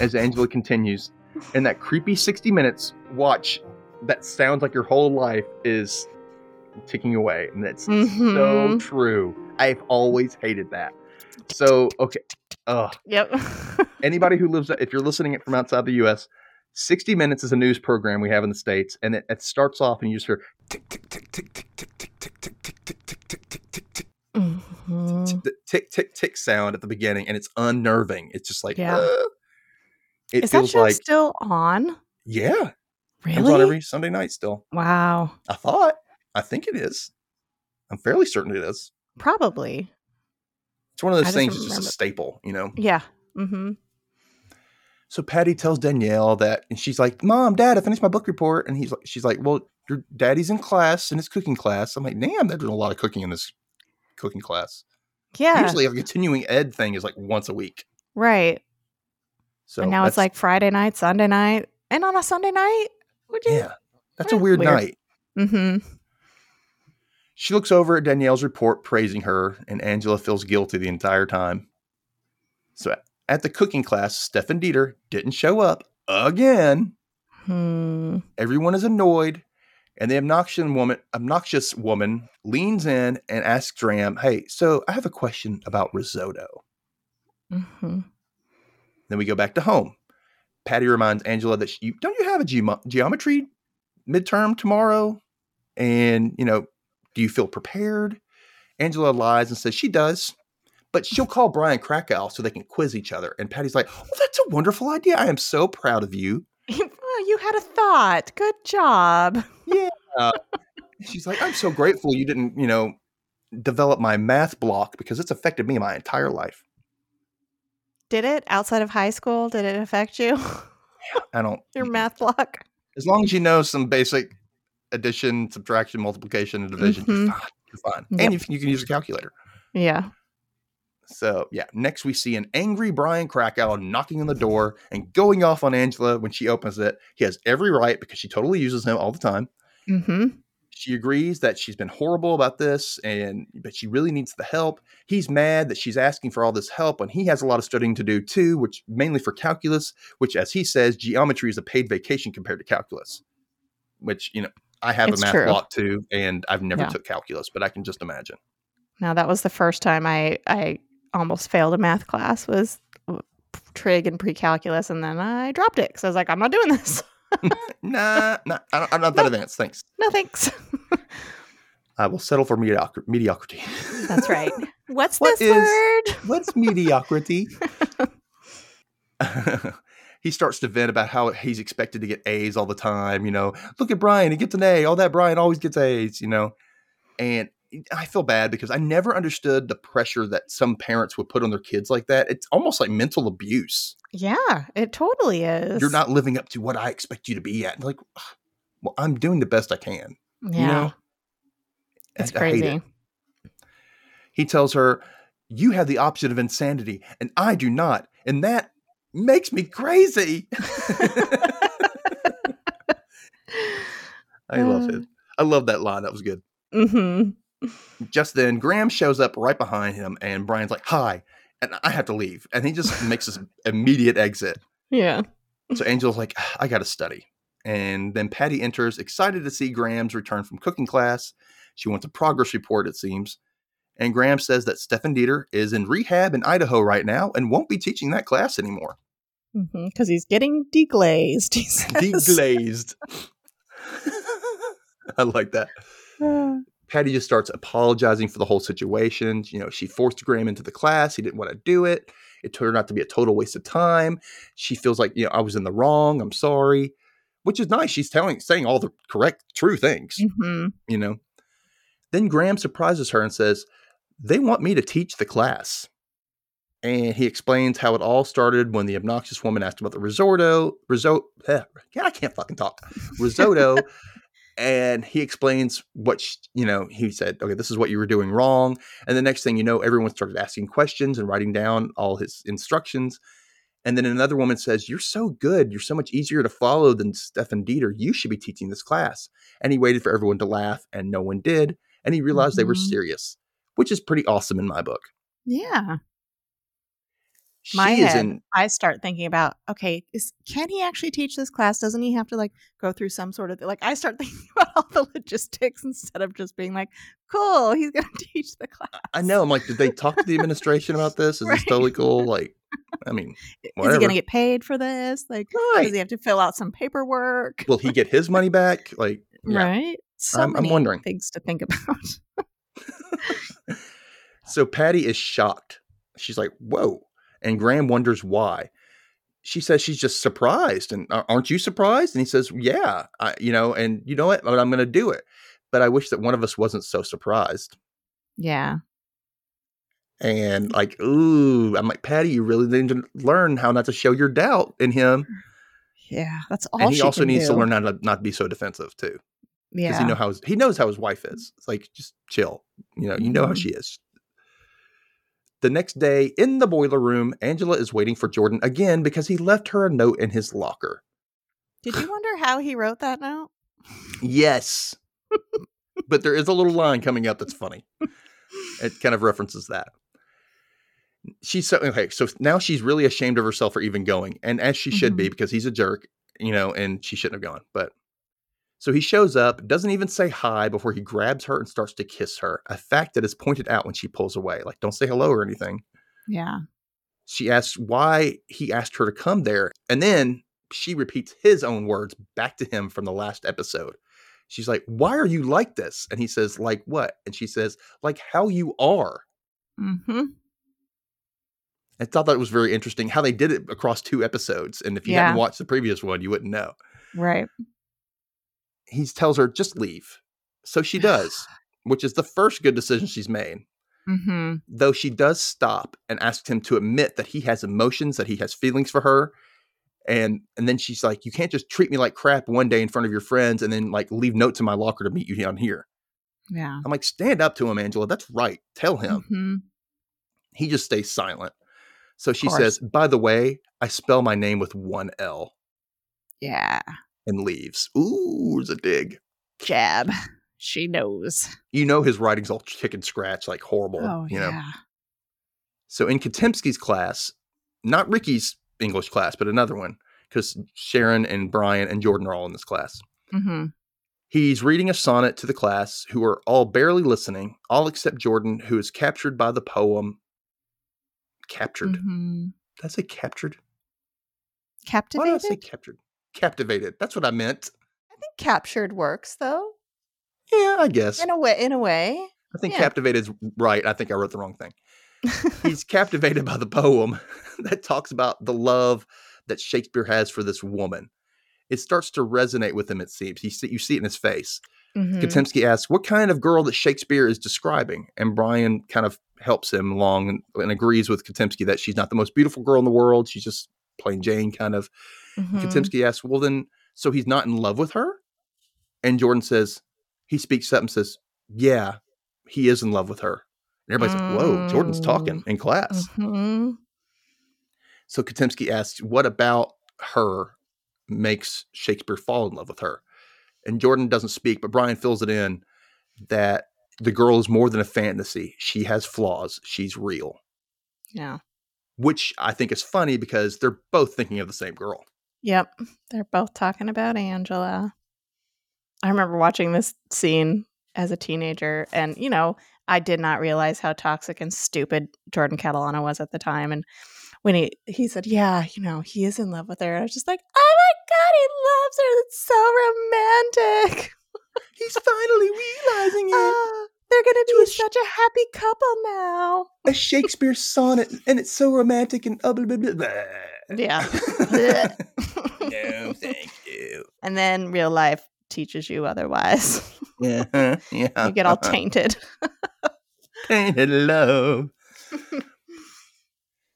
as Angela continues. In that creepy 60 minutes, watch that sounds like your whole life is ticking away. And it's so Mhm. true. I've always hated that. So, okay. Ugh. Yep. Anybody who lives, if you're listening it from outside the US, 60 Minutes is a news program we have in the States. And it, it starts off and you just hear tick, tick, tick, tick, tick, tick, tick, tick, tick, tick, tick, tick, tick, tick, tick, tick, Mhm. the tick tick tick sound at the beginning and it's unnerving it's just like Yeah. uh, it Is that show like still on? yeah Really? comes on every sunday night still wow. i thought i think it is i'm fairly certain it is Probably. it's one of those just things that's just a staple you know Yeah. Mm-hmm. so patty tells danielle that and she's like mom dad i finished my book report and he's like she's like well your daddy's in class in his cooking class i'm like damn they're doing a lot of cooking in this cooking class Yeah. usually a continuing ed thing is like once a week right. So and now it's like Friday night, Sunday night, and on a Sunday night. Would you? yeah that's a weird weird. night Mm-hmm. She looks over at Danielle's report praising her, and Angela feels guilty the entire time. So at the cooking class, Stefan Dieter didn't show up again. Hmm. Everyone is annoyed, and the obnoxious woman, obnoxious woman leans in and asks Graham, "Hey, so I have a question about risotto." Mm-hmm. Then we go back to home. Patty reminds Angela that she, don't you have a geom- geometry midterm tomorrow? And, you know, do you feel prepared? Angela lies and says she does, but she'll call Brian Krakow so they can quiz each other. And Patty's like, oh, that's a wonderful idea. I am so proud of you. you had a thought. Good job. Yeah. She's like, I'm so grateful you didn't, you know, develop my math block because it's affected me my entire life. Did it outside of high school? Did it affect you? I don't, Your math block? as long as you know some basic addition, subtraction, multiplication, and division, Mhm. you're fine. You're fine. Yep. And you, you can use a calculator. Yeah. So yeah, next we see an angry Brian Krakow knocking on the door and going off on Angela when she opens it. He has every right because she totally uses him all the time. Mm-hmm. She agrees that she's been horrible about this and but she really needs the help. He's mad that she's asking for all this help and he has a lot of studying to do too, which mainly for calculus, which as he says, geometry is a paid vacation compared to calculus. Which, you know, I have It's a math true. block too, and I've never Yeah. took calculus, but I can just imagine. Now that was the first time I I almost failed a math class was trig and pre-calculus, and then I dropped it because I was like, I'm not doing this. Nah, nah I don't, I'm not that advanced. Thanks. no thanks. I will settle for mediocre- mediocrity. That's right. What's What this is- word? What's mediocrity? he starts to vent about how he's expected to get A's all the time. You know, look at Brian, he gets an A. All that Brian always gets A's, you know. And I feel bad because I never understood the pressure that some parents would put on their kids like that. It's almost like mental abuse. Yeah, it totally is. You're not living up to what I expect you to be at. Like, well, I'm doing the best I can. Yeah, You know? it's I- I hate it. crazy. He tells her, You have the option of insanity, and I do not. And that makes me crazy. I love it. I love that line. That was good. hmm Just then, Graham shows up right behind him, and Brian's like, Hi. And I have to leave. And he just makes this immediate exit. Yeah. So Angel's like, "Ah, I got to study. And then Patty enters, excited to see Graham's return from cooking class. She wants a progress report, it seems. And Graham says that Stefan Dieter is in rehab in Idaho right now and won't be teaching that class anymore. Because he's getting deglazed. He. Deglazed. I like that. Uh, Patty just starts apologizing for the whole situation. You know, she forced Graham into the class. He didn't want to do it. It turned out to be a total waste of time. She feels like, you know, I was in the wrong. I'm sorry. Which is nice. She's telling saying all the correct, true things, mhm. you know. Then Graham surprises her and says, They want me to teach the class. And he explains how it all started when the obnoxious woman asked about the risotto, risotto. Yeah, I can't fucking talk. Risotto. And he explains what sh- you know he said okay this is what you were doing wrong. And the next thing you know everyone started asking questions and writing down all his instructions. And then another woman says you're so good. You're so much easier to follow than stefan dieter. You should be teaching this class. And he waited for everyone to laugh and no one did. And he realized they were Mhm. serious which is pretty awesome in my book. Yeah. She My head, in I start thinking about, okay, is can he actually teach this class? Doesn't he have to like go through some sort of like I start thinking about all the logistics instead of just being like, cool, he's gonna teach the class. i know i'm like did they talk to the administration about this is this totally cool like i mean Is he gonna get paid for this? Like Right. does he have to fill out some paperwork? will he get his money back like yeah. Right? So I'm- I'm wondering. things to think about. So Patty is shocked. She's like, "Whoa!" And Graham wonders why. She says she's just surprised, and aren't you surprised? And he says, "Yeah, I, you know, and you know what? I'm going to do it." But I wish that one of us wasn't so surprised. yeah. And like, ooh, I'm like, Patty, you really need to learn how not to show your doubt in him. Yeah. That's all and he also needs to learn how to not be so defensive too, Yeah, because he know how his, he knows how his wife is. It's like just chill, you know. You know how Mhm. she is. The next day in the boiler room, Angela is waiting for Jordan again because he left her a note in his locker. Did you wonder how he wrote that note? Yes, but there is a little line coming up that's funny. It kind of references that. She's so okay. So now she's really ashamed of herself for even going, and as she should be mm-hmm. because he's a jerk, you know, and she shouldn't have gone. But so he shows up, doesn't even say hi before he grabs her and starts to kiss her. A fact that is pointed out when she pulls away. Like, don't say hello or anything. Yeah. She asks why he asked her to come there, and then she repeats his own words back to him from the last episode. She's like, "Why are you like this?" And he says, "Like what?" And she says, "Like how you are." Mm-hmm. I thought that was very interesting how they did it across two episodes. And if you Yeah. hadn't watched the previous one, you wouldn't know. Right. He tells her, just leave. So she does, which is the first good decision she's made. Mm-hmm. Though she does stop and asks him to admit that he has emotions, that he has feelings for her. And and then she's like, You can't just treat me like crap one day in front of your friends and then like leave notes in my locker to meet you down here. Yeah. I'm like, stand up to him, Angela. That's right. Tell him. Mhm. He just stays silent. So she says, By the way, I spell my name with one L Yeah. And leaves. Ooh, there's a dig. Jab. She knows. You know his writing's all chicken scratch, like horrible. Oh, you know. yeah. So in Katimski's class, not Ricky's English class, but another one, because Sharon and Brian and Jordan are all in this class. Mm-hmm. He's reading a sonnet to the class, who are all barely listening, all except Jordan, who is captured by the poem. Captured. Mm-hmm. Did I say captured? Why Captivated? did I say captured? Captivated. That's what I meant. I think captured works though. Yeah, I guess. In a way. In a way. I think yeah. captivated is right. I think I wrote the wrong thing. He's captivated by the poem that talks about the love that Shakespeare has for this woman. It starts to resonate with him, it seems. He see, you see it in his face. Mhm. Katimski asks, What kind of girl that Shakespeare is describing? And Brian kind of helps him along and, and agrees with Katimski that she's not the most beautiful girl in the world. She's just plain Jane, kind of. Mhm. Katimski asks, Well, then, so he's not in love with her? And Jordan says, He speaks up and says, Yeah, he is in love with her. And everybody's like, Whoa, Jordan's talking in class. Mhm. So Katimski asks, What about her makes Shakespeare fall in love with her? And Jordan doesn't speak, but Brian fills it in that the girl is more than a fantasy. She has flaws. She's real, Yeah. which I think is funny because they're both thinking of the same girl. Yep. They're both talking about Angela. I remember watching this scene as a teenager, and you know, I did not realize how toxic and stupid Jordan Catalano was at the time. And when he he said, "Yeah, you know, he is in love with her," I was just like, "Oh my god, he loves her! That's so romantic." He's finally realizing it. Ah, they're gonna To be such a happy couple now. a Shakespeare sonnet, and it's so romantic and uh, blah, blah, blah, blah. Yeah. no, thank you. and then real life teaches you otherwise. Yeah, yeah. you get all tainted. Tainted love.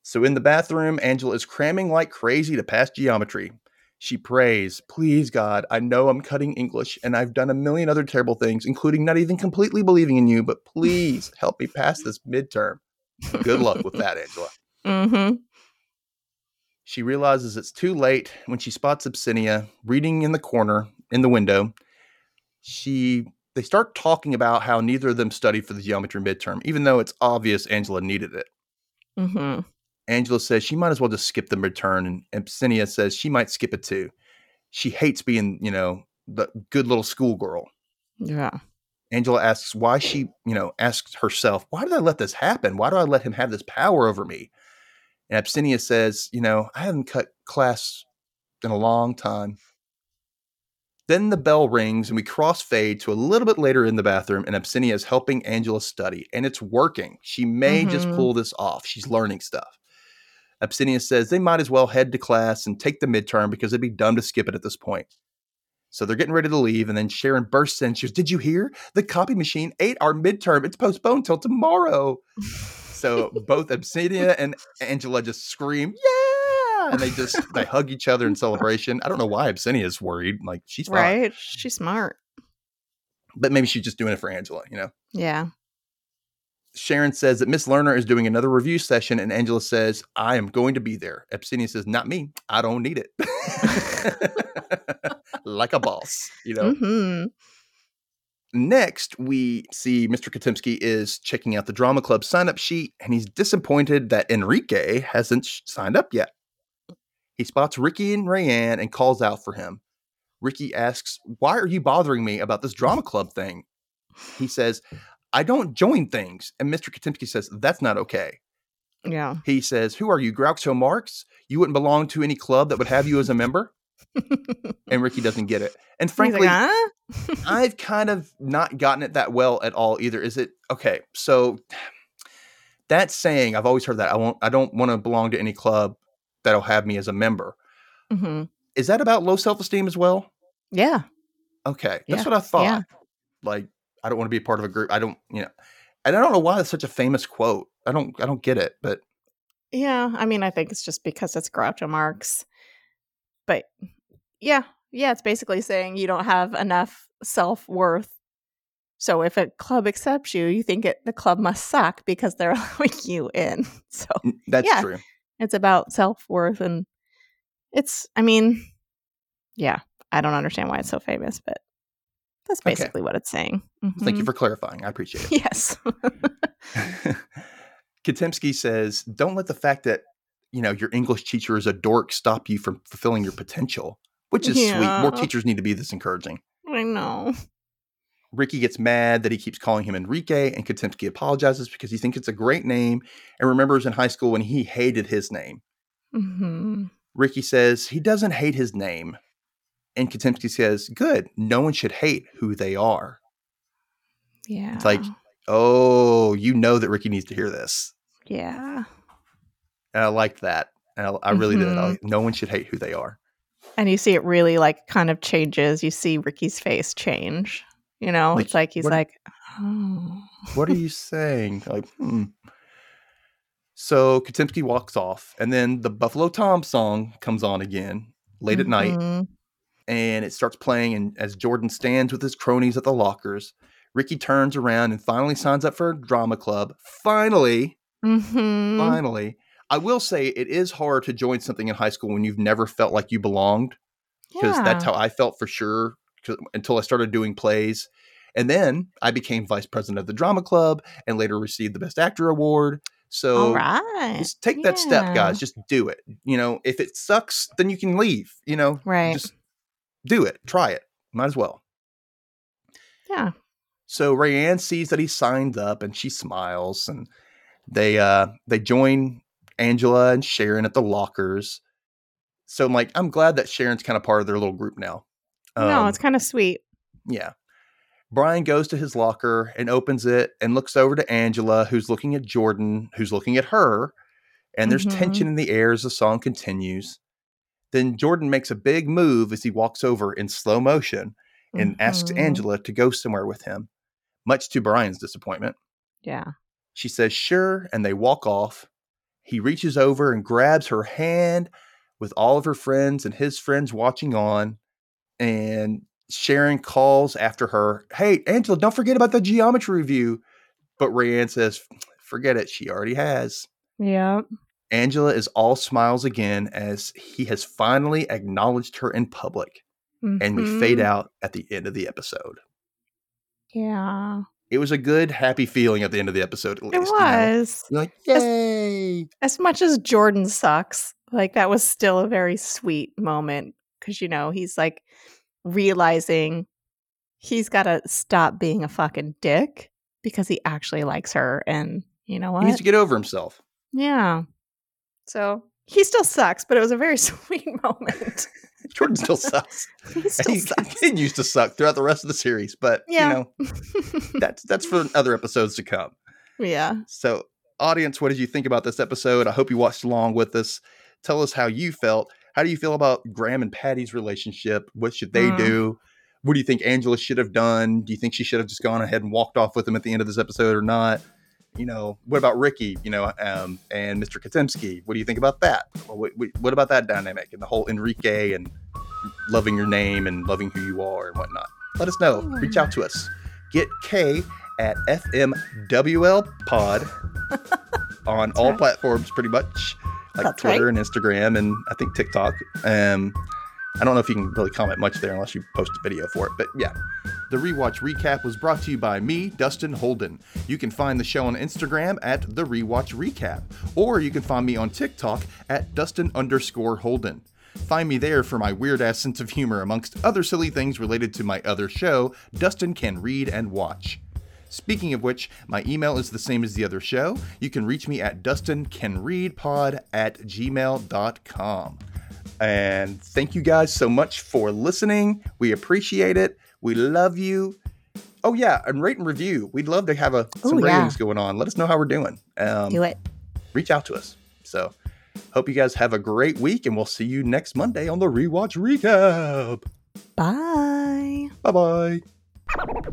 so in the bathroom, Angela is cramming like crazy to pass geometry. She prays, Please, God, I know I'm cutting English and I've done a million other terrible things, including not even completely believing in you, but please help me pass this midterm. Good luck with that, Angela. mm-hmm. She realizes it's too late when she spots Abyssinia reading in the corner in the window. She they start talking about how neither of them studied for the geometry midterm, even though it's obvious Angela needed it. Mm-hmm. Angela says she might as well just skip the midterm, and Abyssinia says she might skip it too. She hates being, you know, the good little schoolgirl. Yeah. Angela asks why she, you know, asks herself, why did I let this happen? Why do I let him have this power over me? And Abyssinia says, you know, I haven't cut class in a long time. Then the bell rings and we crossfade to a little bit later in the bathroom, and Abyssinia is helping Angela study, and it's working. She may just Mhm. pull this off. She's learning stuff. Abyssinia says they might as well head to class and take the midterm because it'd be dumb to skip it at this point. So they're getting ready to leave, and then Sharon bursts in. She goes, Did you hear? The copy machine ate our midterm. It's postponed till tomorrow. So both Abyssinia and Angela just scream, Yeah! And they just they hug each other in celebration. I don't know why Abyssinia is worried. Like she's fine. Right. She's smart. But maybe she's just doing it for Angela, you know. Yeah. Sharon says that Miss Lerner is doing another review session, and Angela says, I am going to be there. Abyssinia says, Not me. I don't need it. like a boss, you know. Mm-hmm. Next, we see Mr. Katimski is checking out the drama club sign up sheet, and he's disappointed that Enrique hasn't sh- signed up yet. He spots Ricky and Rayanne and calls out for him. Ricky asks, Why are you bothering me about this drama club thing? He says, I don't join things. And Mr. Katimski says, That's not okay. Yeah. He says, Who are you, Groucho Marx? You wouldn't belong to any club that would have you as a member? And Ricky doesn't get it. And He's like, frankly, huh? I've kind of not gotten it that well at all either. Is it okay? So that saying, I've always heard that I won't, I don't want to belong to any club that'll have me as a member. hmm Is that about low self esteem as well? Yeah. Okay, Yeah, that's what I thought. yeah. Like, I don't want to be a part of a group. I don't, you know, and I don't know why it's such a famous quote. I don't, I don't get it. But Yeah. I mean, I think it's just because it's Groucho Marx. But yeah. Yeah. It's basically saying you don't have enough self worth So if a club accepts you, you think it the club must suck because they're allowing you in. So That's Yeah. true. it's about self worth and it's I mean, yeah, I don't understand why it's so famous, but that's Okay. basically what it's saying. Thank you Mhm. for clarifying. I appreciate it. Yes. Katimski says, "Don't let the fact that you know your English teacher is a dork stop you from fulfilling your potential." Which is sweet. More teachers need to be this encouraging. I know. Ricky gets mad that he keeps calling him Enrique, and Katimski apologizes because he thinks it's a great name and remembers in high school when he hated his name. hmm Ricky says he doesn't hate his name, and Katimski says, "Good. No one should hate who they are." Yeah. It's like- Oh, you know that Ricky needs to hear this, yeah. And I liked that. And I, I really did. I Mhm. no one should hate who they are. And you see it really like kind of changes. You see Ricky's face change. You know, Like, it's like he's what- like, oh. what are you saying? Like, hmm. So Katimski walks off, and then the Buffalo Tom song comes on again late at night, Mhm. and it starts playing. And as Jordan stands with his cronies at the lockers, Ricky turns around and finally signs up for a drama club. Finally, Mhm. finally. I will say it is hard to join something in high school when you've never felt like you belonged, because that's how I felt for sure until I started doing plays. And then I became vice president of the drama club and later received the best actor award. So right. just take that step, guys. Just do it. You know, if it sucks, then you can leave. You know, Right. just do it. Try it. Might as well. yeah. So Rayanne sees that he signed up and she smiles and they uh they join Angela and Sharon at the lockers. So I'm like, I'm glad that Sharon's kind of part of their little group now. no, Um, it's kind of sweet. yeah. Brian goes to his locker and opens it and looks over to Angela, who's looking at Jordan, who's looking at her. And there's Mhm. tension in the air as the song continues. Then Jordan makes a big move as he walks over in slow motion and asks Mhm. Angela to go somewhere with him, much to Brian's disappointment. Yeah. She says, sure, and they walk off. He reaches over and grabs her hand with all of her friends and his friends watching on. And Sharon calls after her, Hey, Angela, don't forget about the geometry review. But Rayanne says, Forget it. She already has. Yeah. Angela is all smiles again as he has finally acknowledged her in public. And we fade Mhm. out at the end of the episode. Yeah. It was a good, happy feeling at the end of the episode, at least. It you know? was. You're like, As- As much as Jordan sucks, like that was still a very sweet moment because, you know, he's like realizing he's got to stop being a fucking dick because he actually likes her. And you know what? He needs to get over himself. Yeah. So he still sucks, but it was a very sweet moment. Jordan still sucks. he still he sucks. continues to suck throughout the rest of the series, but Yeah. you know, that's that's for other episodes to come. yeah. So, audience, what did you think about this episode? I hope you watched along with us. Tell us how you felt. How do you feel about Graham and Patty's relationship? What should they Mm. do? What do you think Angela should have done? Do you think she should have just gone ahead and walked off with him at the end of this episode or not? You know, what about Ricky? You know, um, and Mr. Katimski. What do you think about that? What, what- what about that dynamic and the whole Enrique and loving your name and loving who you are and whatnot? Let us know. Reach out to us. Get K at FMWL Pod on all right. platforms, pretty much, like That's Twitter and Instagram, and I think TikTok. Um, I don't know if you can really comment much there unless you post a video for it, but yeah. The Rewatch Recap was brought to you by me, Dustin Holden. You can find the show on Instagram at The Rewatch Recap, or you can find me on TikTok at Dustin underscore Holden. Find me there for my weird ass sense of humor, amongst other silly things related to my other show, Dustin Can Read and Watch. Speaking of which, my email is the same as the other show. You can reach me at dustincanreadpod at gmail.com. And thank you guys so much for listening. We appreciate it. We love you. Oh yeah, and rate and review. We'd love to have a some Ooh, yeah. ratings going on. Let us know how we're doing. Um, Do it. reach out to us. So, hope you guys have a great week, and we'll see you next Monday on the rewatch recap. Bye. Bye bye.